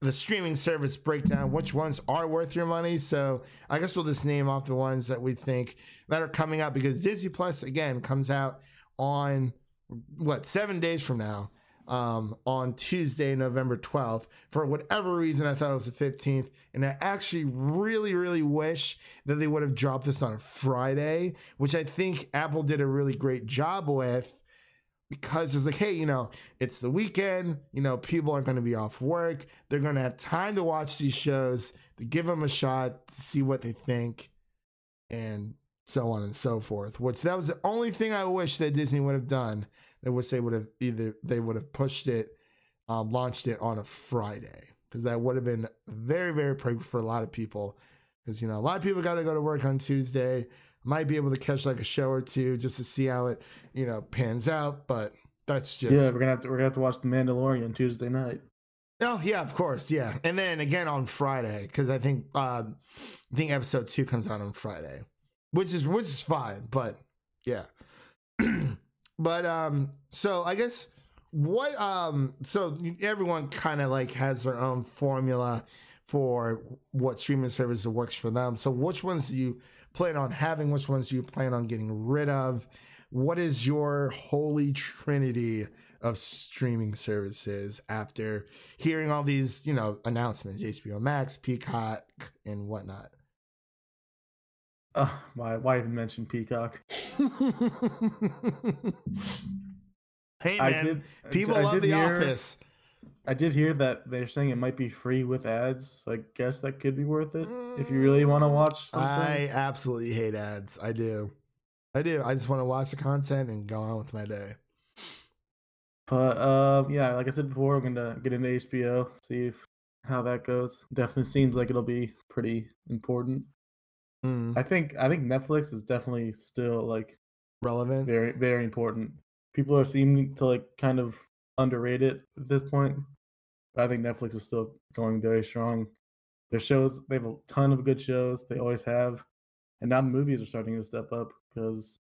the streaming service breakdown, which ones are worth your money. So I guess we'll just name off the ones that we think that are coming out because Disney Plus again comes out on what seven days from now. Um, on Tuesday, November 12th. For whatever reason, I thought it was the 15th. And I actually really, really wish that they would have dropped this on Friday, which I think Apple did a really great job with because it's like, hey, you know, it's the weekend. You know, people are going to be off work. They're going to have time to watch these shows, to give them a shot, to see what they think, and so on and so forth. Which that was the only thing I wish that Disney would have done. I wish they would have either they would have pushed it, um, launched it on a Friday because that would have been very very perfect for a lot of people. Because you know a lot of people got to go to work on Tuesday. Might be able to catch like a show or two just to see how it you know pans out, but that's just yeah, we're gonna have to we're gonna have to watch The Mandalorian Tuesday night. Oh yeah, of course, yeah. And then again on Friday because I think um, I think episode two comes out on Friday, which is which is fine. But yeah, but um, so I guess what um, so everyone kind of like has their own formula for what streaming service works for them. So which ones do you plan on having? Which ones do you plan on getting rid of? what is your holy trinity of streaming services after hearing all these, you know, announcements, HBO Max, Peacock, and whatnot? Uh, why why even mention Peacock? hey man, did- people I love The hear- Office. I did hear that they're saying it might be free with ads. So I guess that could be worth it if you really want to watch something. I absolutely hate ads. I do. I do. I just want to watch the content and go on with my day. But uh, yeah, like I said before, I'm gonna get into HBO, see if how that goes. Definitely seems like it'll be pretty important. Mm, I think I think Netflix is definitely still like relevant. very very important. People are seeming to like kind of underrate it at this point. But I think Netflix is still going very strong. Their shows, they have a ton of good shows. They always have, and now movies are starting to step up because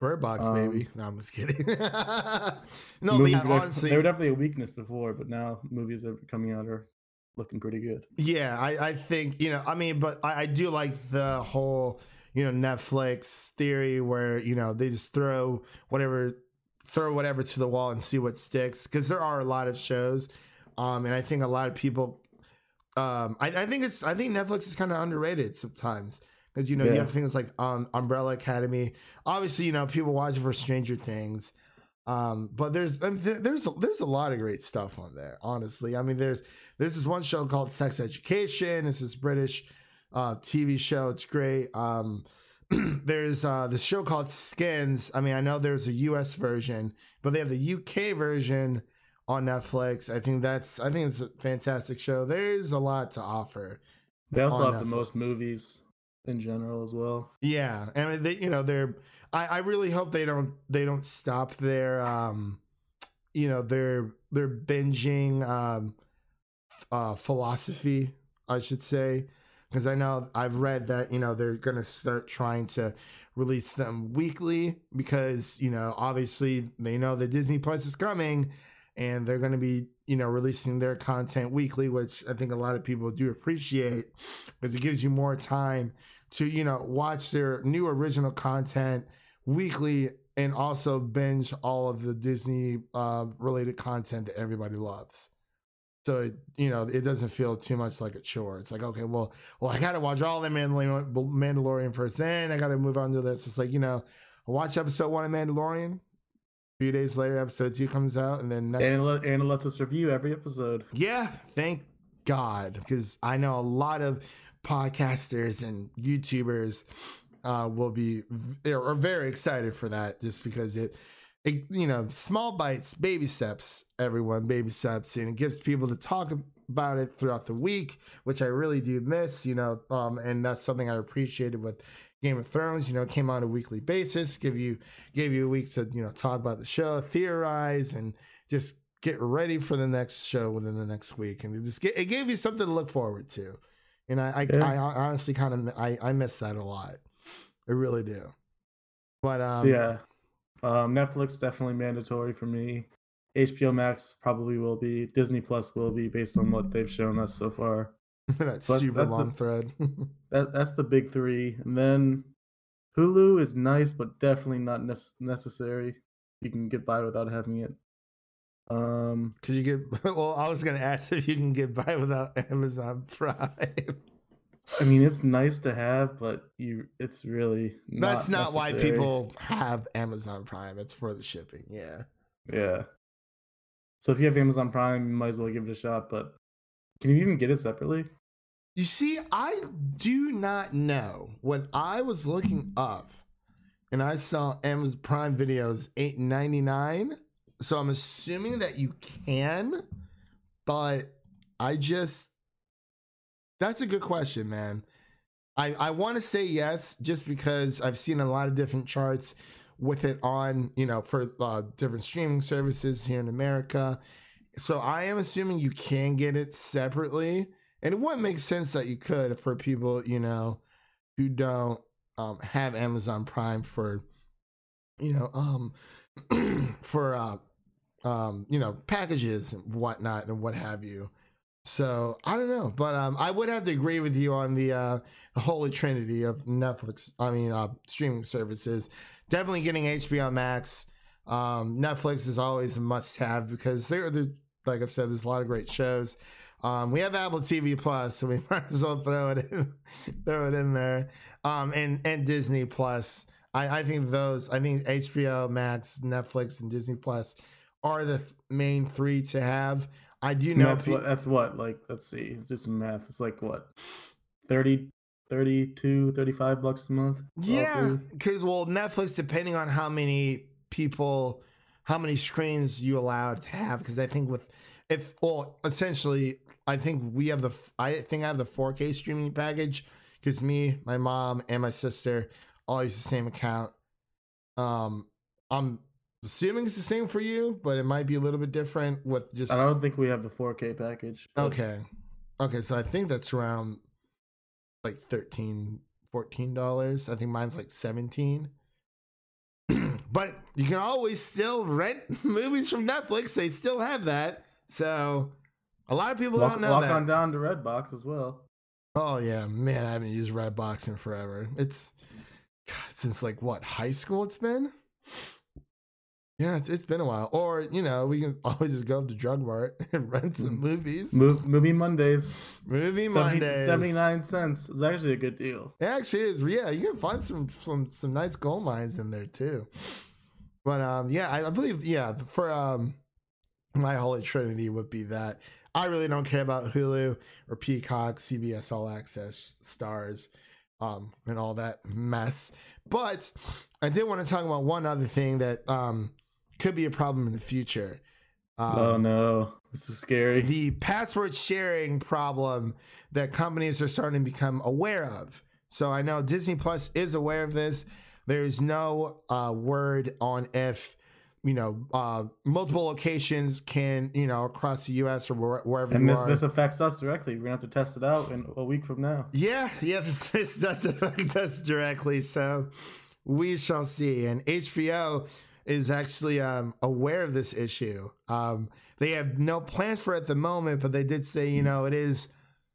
Bird Box, Um, baby. No, I'm just kidding. no, but yeah, honestly, they were definitely a weakness before, but now movies are coming out are looking pretty good. Yeah, I, I think, you know, I mean, but I, I do like the whole, you know, Netflix theory where, you know, they just throw whatever, throw whatever to the wall and see what sticks. Cause there are a lot of shows. Um, and I think a lot of people, um, I, I think it's, I think Netflix is kind of underrated sometimes. Cause, you know, you have things like um, Umbrella Academy. Obviously, you know, people watch it for Stranger Things. Um, but there's I mean, there- there's a, there's a lot of great stuff on there. Honestly, I mean, there's there's this one show called Sex Education. It's this British uh, TV show. It's great. Um, there's uh, this show called Skins. I mean, I know there's a U.S. version, but they have the U.K. version on Netflix. I think that's I think it's a fantastic show. There's a lot to offer. They also have the most movies in general as well. Yeah, and they, you know, they're. I, I really hope they don't they don't stop their um, you know, their their binging um, uh, philosophy, I should say, because I know I've read that you know they're gonna start trying to release them weekly because you know obviously they know that Disney Plus is coming, and they're gonna be you know releasing their content weekly, which I think a lot of people do appreciate because it gives you more time to you know watch their new original content weekly and also binge all of the Disney uh, related content that everybody loves. So it, you know it doesn't feel too much like a chore. It's like okay, well, well I got to watch all the Mandalorian, Mandalorian first, then I got to move on to this. It's like you know, I watch episode one of Mandalorian. A few days later, episode two comes out, and then next And let- and it lets us review every episode. yeah, thank God, because I know a lot of podcasters and YouTubers uh, will be are very excited for that, just because it, you know, small bites, baby steps, everyone, baby steps, and it gives people to talk about it throughout the week, which I really do miss, you know, um, and that's something I appreciated with Game of Thrones. You know, it came on a weekly basis, give you gave you a week to you know talk about the show, theorize, and just get ready for the next show within the next week, and it just get, it gave you something to look forward to. And I, I, Yeah. I honestly kind of I, I miss that a lot. I really do. But um, so yeah, um, Netflix definitely mandatory for me. HBO Max probably will be. Disney Plus will be based on what they've shown us so far. that So super that's the- long thread. That that's the big three, and then Hulu is nice, but definitely not nec- necessary. You can get by without having it. Um, Could you get? Well, I was gonna ask if you can get by without Amazon Prime. I mean, it's nice to have, but you, it's really not That's not why people have Amazon Prime. It's for the shipping. Yeah. Yeah. So if you have Amazon Prime, you might as well give it a shot. But can you even get it separately? You see, I do not know. When I was looking up and I saw Amazon Prime videos eight ninety nine, so I'm assuming that you can, but I just that's a good question, man. I I want to say yes, just because I've seen a lot of different charts with it on, you know, for uh, different streaming services here in America. So I am assuming you can get it separately. And it wouldn't make sense that you could for people, you know, who don't um, have Amazon Prime for, you know, um, for, uh, um, you know, packages and whatnot and what have you. So I don't know, but um, I would have to agree with you on the uh, holy trinity of Netflix. I mean, uh, streaming services. definitely getting HBO Max. Um, Netflix is always a must have because there, there's like I've said, there's a lot of great shows. Um, we have Apple TV Plus, so we might as well throw it in, throw it in there. Um, and and Disney Plus. I, I think those. I think HBO Max, Netflix, and Disney Plus are the main three to have. I do know. that's what that's what like let's see let's do some math it's like what 30 32 35 bucks a month Yeah, because well, Netflix, depending on how many people, how many screens you allow to have, because I think with if well, essentially, I think we have the I think I have the 4K streaming package because me, my mom, and my sister all use the same account. Um, I'm assuming it's the same for you, but it might be a little bit different with just i don't think we have the 4k package but Okay. Okay, so I think that's around like 13 dollars. I think mine's like 17. but you can always still rent movies from Netflix. They still have that. So a lot of people walk, don't know walk that. on down to redbox as well Oh yeah, man, I haven't used Redbox in forever. It's God, since like what high school it's been. Yeah, it's, it's been a while. Or you know, we can always just go up to Drug Mart and rent some movies. Mo- movie mondays Movie 70 Mondays. 79 cents is actually a good deal It actually is. Yeah, you can find some some some nice gold mines in there too. But um, yeah, I, I believe yeah for um, my holy trinity would be that I really don't care about Hulu or Peacock, CBS All Access, Starz, um, and all that mess. But I did want to talk about one other thing that um could be a problem in the future. Um, oh no this is scary the password sharing problem that companies are starting to become aware of. So I know Disney Plus is aware of this. There's no uh, word on if you know uh, multiple locations can you know across the U.S. or where, wherever and you this, this affects us directly we're gonna have to test it out in a week from now Yeah, yeah, this, this does affect us directly. So we shall see. And HBO is actually um, aware of this issue. Um, they have no plans for it at the moment, but they did say, you know, it is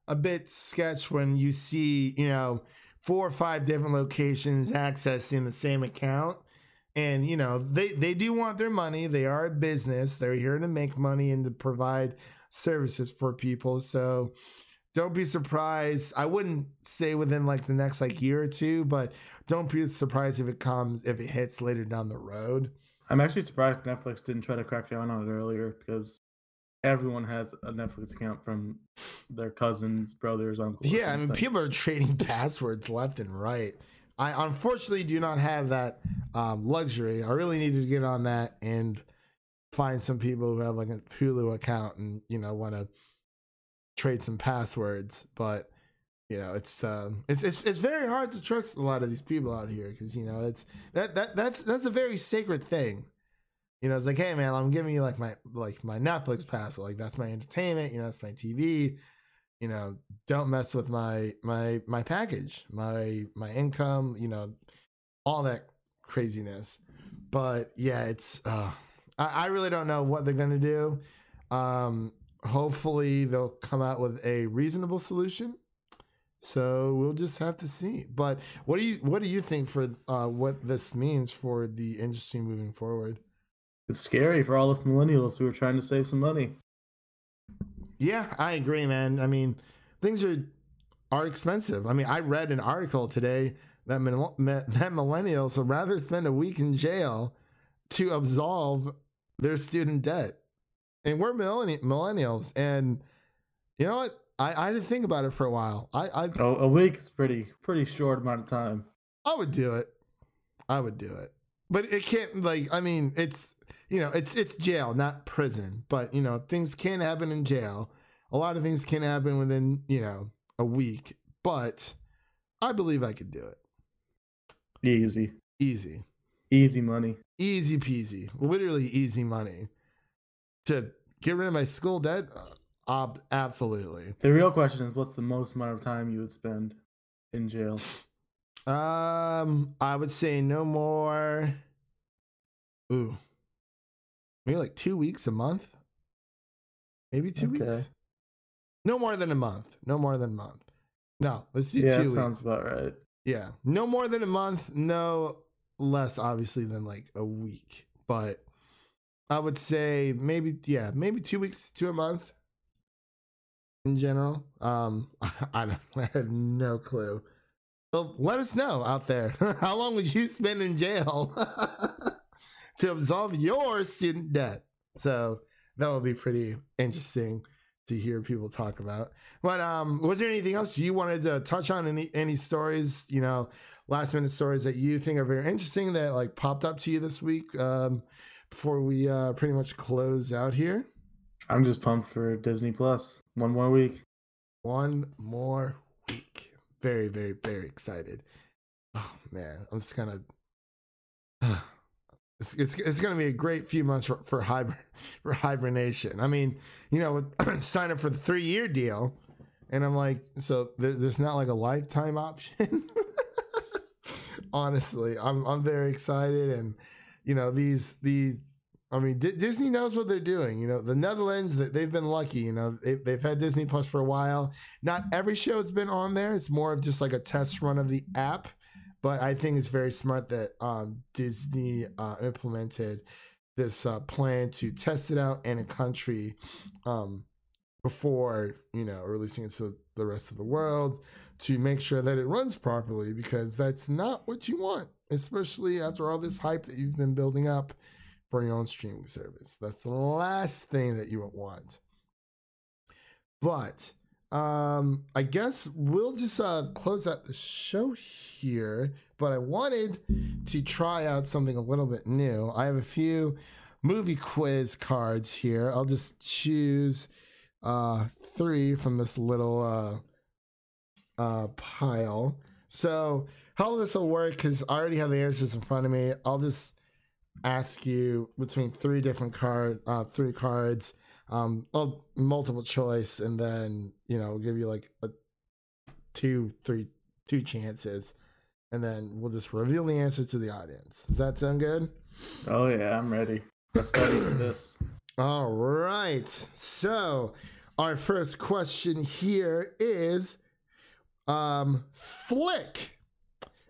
a bit sketch when you see, you know, four or five different locations accessing the same account. And you know they they do want their money. They are a business. They're here to make money and to provide services for people. So don't be surprised. I wouldn't say within like the next like year or two, but don't be surprised if it comes if it hits later down the road. I'm actually surprised Netflix didn't try to crack down on it earlier because everyone has a Netflix account from their cousins, brothers, uncles. Yeah, I mean people are trading passwords left and right. I unfortunately do not have that um, luxury. I really needed to get on that and find some people who have like a Hulu account and you know want to trade some passwords, but you know it's um it's, it's it's very hard to trust a lot of these people out here because you know it's that that that's that's a very sacred thing. You know it's like hey man i'm giving you like my like my netflix password like that's my entertainment you know that's my tv you know don't mess with my my my package my my income you know all that craziness. But yeah it's uh i, I really don't know what they're gonna do. Um hopefully they'll come out with a reasonable solution so we'll just have to see. But what do you what do you think for uh, what this means for the industry moving forward? It's scary for all us millennials who are trying to save some money. Yeah, I agree, man. I mean, things are are expensive. I mean, I read an article today that me- that millennials would rather spend a week in jail to absolve their student debt, and we're millenni- millennials. And you know what? I I didn't think about it for a while. I I Oh, a week's pretty pretty short amount of time. I would do it. I would do it. But it can't like I mean, it's you know, it's it's jail, not prison. But you know, things can happen in jail. A lot of things can happen within, you know, a week. But I believe I could do it. Easy, Easy. easy money. Easy peasy. Literally easy money. To get rid of my school debt? Uh, absolutely. The real question is, what's the most amount of time you would spend in jail? Um, I would say no more. Ooh, maybe like two weeks a month. Maybe two Okay. weeks. No more than a month. No more than a month. No, let's do Yeah, two weeks. sounds about right. Yeah, no more than a month. No, less obviously than like a week, but I would say maybe yeah, maybe two weeks to a month in general. Um, I don't, I have no clue. So let us know out there. How long would you spend in jail to absolve your student debt? So that would be pretty interesting to hear people talk about. But um, was there anything else you wanted to touch on? Any any stories? You know, last minute stories that you think are very interesting that like popped up to you this week um, before we uh, pretty much close out here. I'm just pumped for Disney Plus. One more week. One more week. Very, very, very excited. Oh man, I'm just kind of. It's, it's, it's going to be a great few months for for, hiber, for hibernation. I mean, you know, with, sign up for the three year deal, and I'm like, so there, there's not like a lifetime option. Honestly, I'm I'm very excited, and you know these these. I mean, D- Disney knows what they're doing. You know, the Netherlands they've been lucky. You know, they've, they've had Disney Plus for a while. Not every show has been on there. It's more of just like a test run of the app but I think it's very smart that um, Disney uh, implemented this uh, plan to test it out in a country um, before you know releasing it to the rest of the world to make sure that it runs properly because that's not what you want, especially after all this hype that you've been building up for your own streaming service. That's the last thing that you would want. But um, I guess we'll just uh, close out the show here. But I wanted to try out something a little bit new. I have a few movie quiz cards here. I'll just choose uh, three from this little uh, uh, pile. So how this will work? Because I already have the answers in front of me. I'll just ask you between three different cards, uh, three cards um well multiple choice and then you know give you like a two three two chances and then we'll just reveal the answer to the audience does that sound good Oh yeah, I'm ready. Let's study for this. all right so our first question here is um flick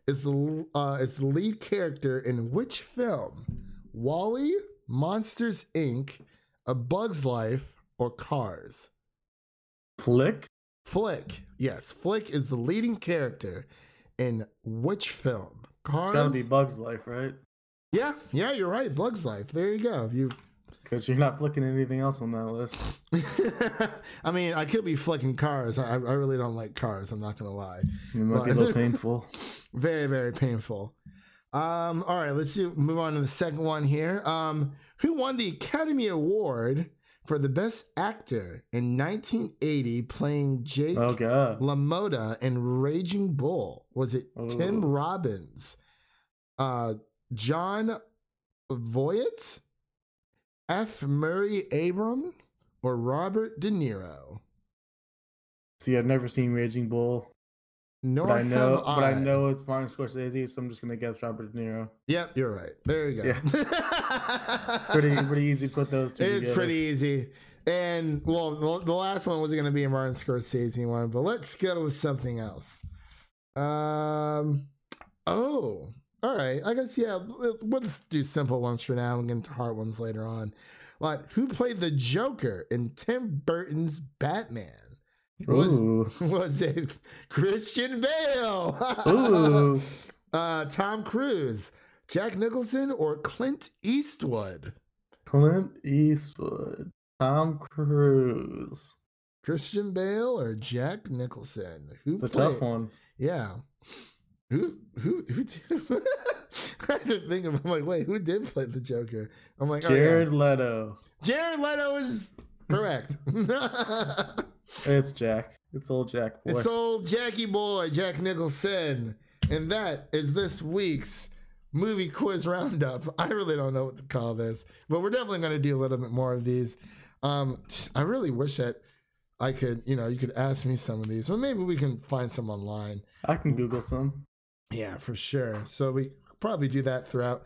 is the uh is the lead character in which film wally monsters inc a Bug's Life, or Cars? Flick? Flick. Yes, Flick is the leading character in which film? Cars. It's gotta be Bug's Life, right? Yeah, yeah, you're right. Bug's Life. There you go. You. Because you're not flicking anything else on that list. I mean, I could be flicking cars. I, I really don't like cars. I'm not gonna lie. It might be a little painful. very, very painful. Um, all right, let's do, move on to the second one here. Um, who won the Academy Award for the Best Actor in 1980 playing Jake Oh god. LaMotta in Raging Bull? Was it Tim Oh. Robbins, uh, Jon Voight, F. Murray Abraham, or Robert De Niro? See, I've never seen Raging Bull, Nor but I know, have but I know it's Martin Scorsese, so I'm just gonna guess Robert De Niro. Yep, you're right. There you go. Pretty, pretty easy to put those two. It is together. pretty easy. And well, the- the last one was going to be a Martin Scorsese one, but let's go with something else. Um, oh, all right. I guess yeah. We'll we'll do simple ones for now and get into hard ones later on. But who played the Joker in Tim Burton's Batman? Was Ooh. was it Christian Bale? Uh, Tom Cruise, Jack Nicholson, or Clint Eastwood? Clint Eastwood. Tom Cruise. Christian Bale or Jack Nicholson? Who It's a tough one. Yeah. Who who who did I didn't think of I'm like, wait, who did play the Joker? I'm like, Jared oh, yeah. Leto. Jared Leto is correct. It's Jack. It's old Jack boy. it's old Jackie boy, Jack Nicholson. And that is this week's movie quiz roundup. I really don't know what to call this, but we're definitely going to do a little bit more of these. Um, I really wish that I could, you know, you could ask me some of these, or maybe we can find some online. I can Google some. Yeah, for sure. So we probably do that throughout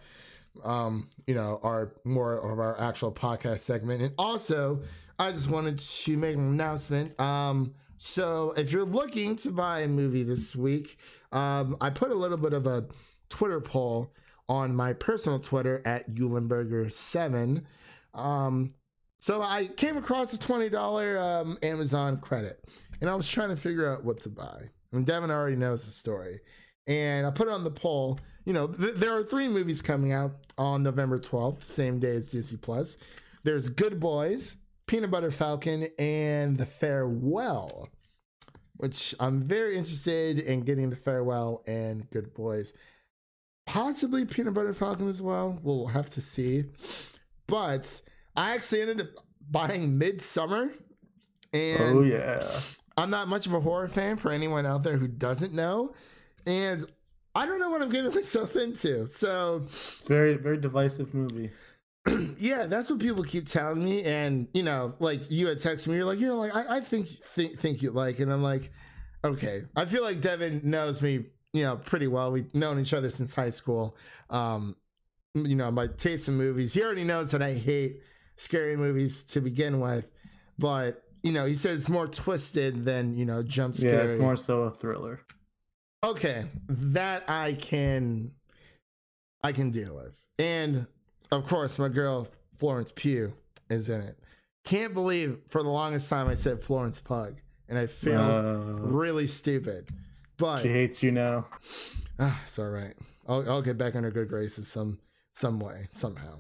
um, you know, our more of our actual podcast segment. And also, I just wanted to make an announcement. Um, so if you're looking to buy a movie this week, um, I put a little bit of a Twitter poll on my personal Twitter at Eulenberger7. Um, so I came across a $20 um, Amazon credit and I was trying to figure out what to buy. And Devin already knows the story. And I put it on the poll. You know, th- there are three movies coming out on November 12th, same day as Disney Plus. There's Good Boys, Peanut Butter Falcon, and The Farewell, which I'm very interested in getting The Farewell and Good Boys. Possibly Peanut Butter Falcon as well. We'll have to see. But I actually ended up buying Midsummer. And oh yeah. I'm not much of a horror fan for anyone out there who doesn't know. And I don't know what I'm getting myself into. So It's very very divisive movie. yeah, that's what people keep telling me. And you know, like you had texted me, you're like, you know, like I, I think think think you like, and I'm like, okay. I feel like Devin knows me, you know, pretty well. We've known each other since high school. Um, you know, my taste in movies. He already knows that I hate scary movies to begin with, but you know, he said it's more twisted than you know jump scary. Yeah, it's more so a thriller. Okay, that I can I can deal with. And of course, my girl Florence Pugh is in it. Can't believe for the longest time I said Florence Pug and I feel Uh, really stupid. But she hates you now. ah, it's all right. I'll, I'll get back on her good graces some some way somehow.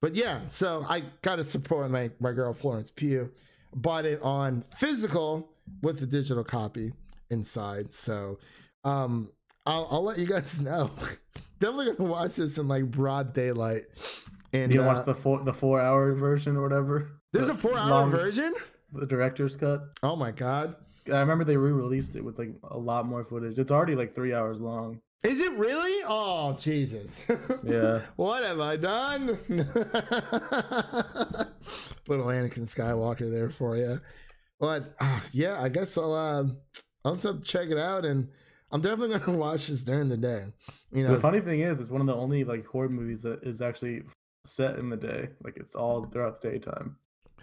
But yeah, so I got to support my my girl Florence Pugh. Bought it on physical with the digital copy inside. So um I'll, I'll let you guys know. Definitely gonna watch this in like broad daylight. And You uh, watch the four the four hour version or whatever. there's The a four hour long- version. The director's cut. Oh my god, I remember they re-released it with like a lot more footage. It's already like three hours long. is it really? Oh Jesus! Yeah. what have I done? Little Anakin Skywalker there for you. But uh, yeah, I guess I'll uh, I'll just have to check it out, and I'm definitely gonna watch this during the day. You know, the funny thing is, it's one of the only like horror movies that is actually set in the day. Like it's all throughout the daytime.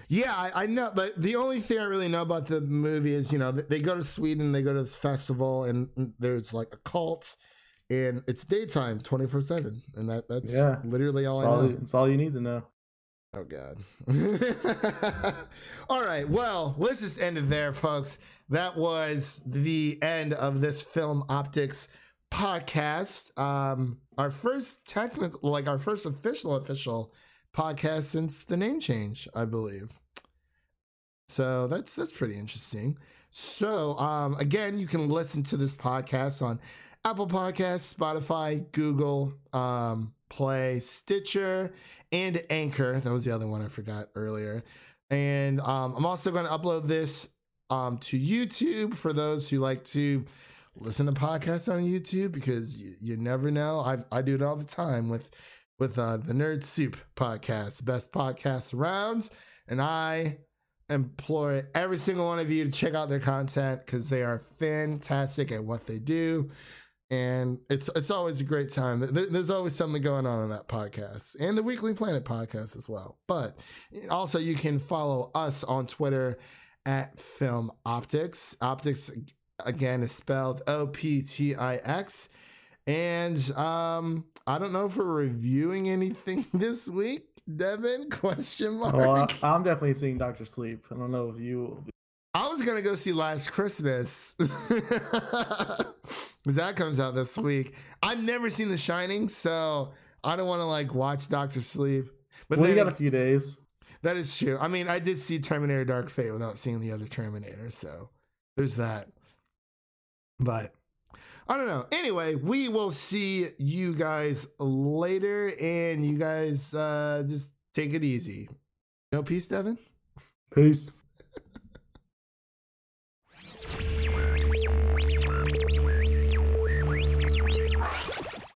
Yeah, I, I know, but the only thing I really know about the movie is, you know, th- they go to Sweden, they go to this festival, and mm, there's like a cult, and it's daytime, twenty four seven, and that that's Yeah. literally all It's I all, know. it's all you need to know. Oh God. all right, well, let's just end it there, folks. That was the end of this Film Optix podcast. Um, our first technical, like our first official official podcast since the name change, I believe. So that's that's pretty interesting. So um, again, you can listen to this podcast on Apple Podcasts, Spotify, Google um, Play, Stitcher, and Anchor. That was the other one I forgot earlier. And um, I'm also going to upload this um, to YouTube for those who like to listen to podcasts on YouTube because you, you never know. I, I do it all the time with with uh, the Nerd Soup podcast, best podcast around, and I implore every single one of you to check out their content because they are fantastic at what they do. And it's it's always a great time. There- there's always something going on in that podcast and the Weekly Planet podcast as well. But also, you can follow us on Twitter at Film Optix. Optix again is spelled O P T I X. And um, I don't know if we're reviewing anything this week, Devin? Question mark. Well, I'm definitely seeing Doctor Sleep. I don't know if you. I was gonna go see Last Christmas because that comes out this week. I've never seen The Shining, so I don't want to like watch Doctor Sleep. But well, you got a few days. that is true. I mean, I did see Terminator: Dark Fate without seeing the other Terminator, so there's that. But I don't know. Anyway, we will see you guys later, and you guys uh, just take it easy. No peace, Devin. Peace.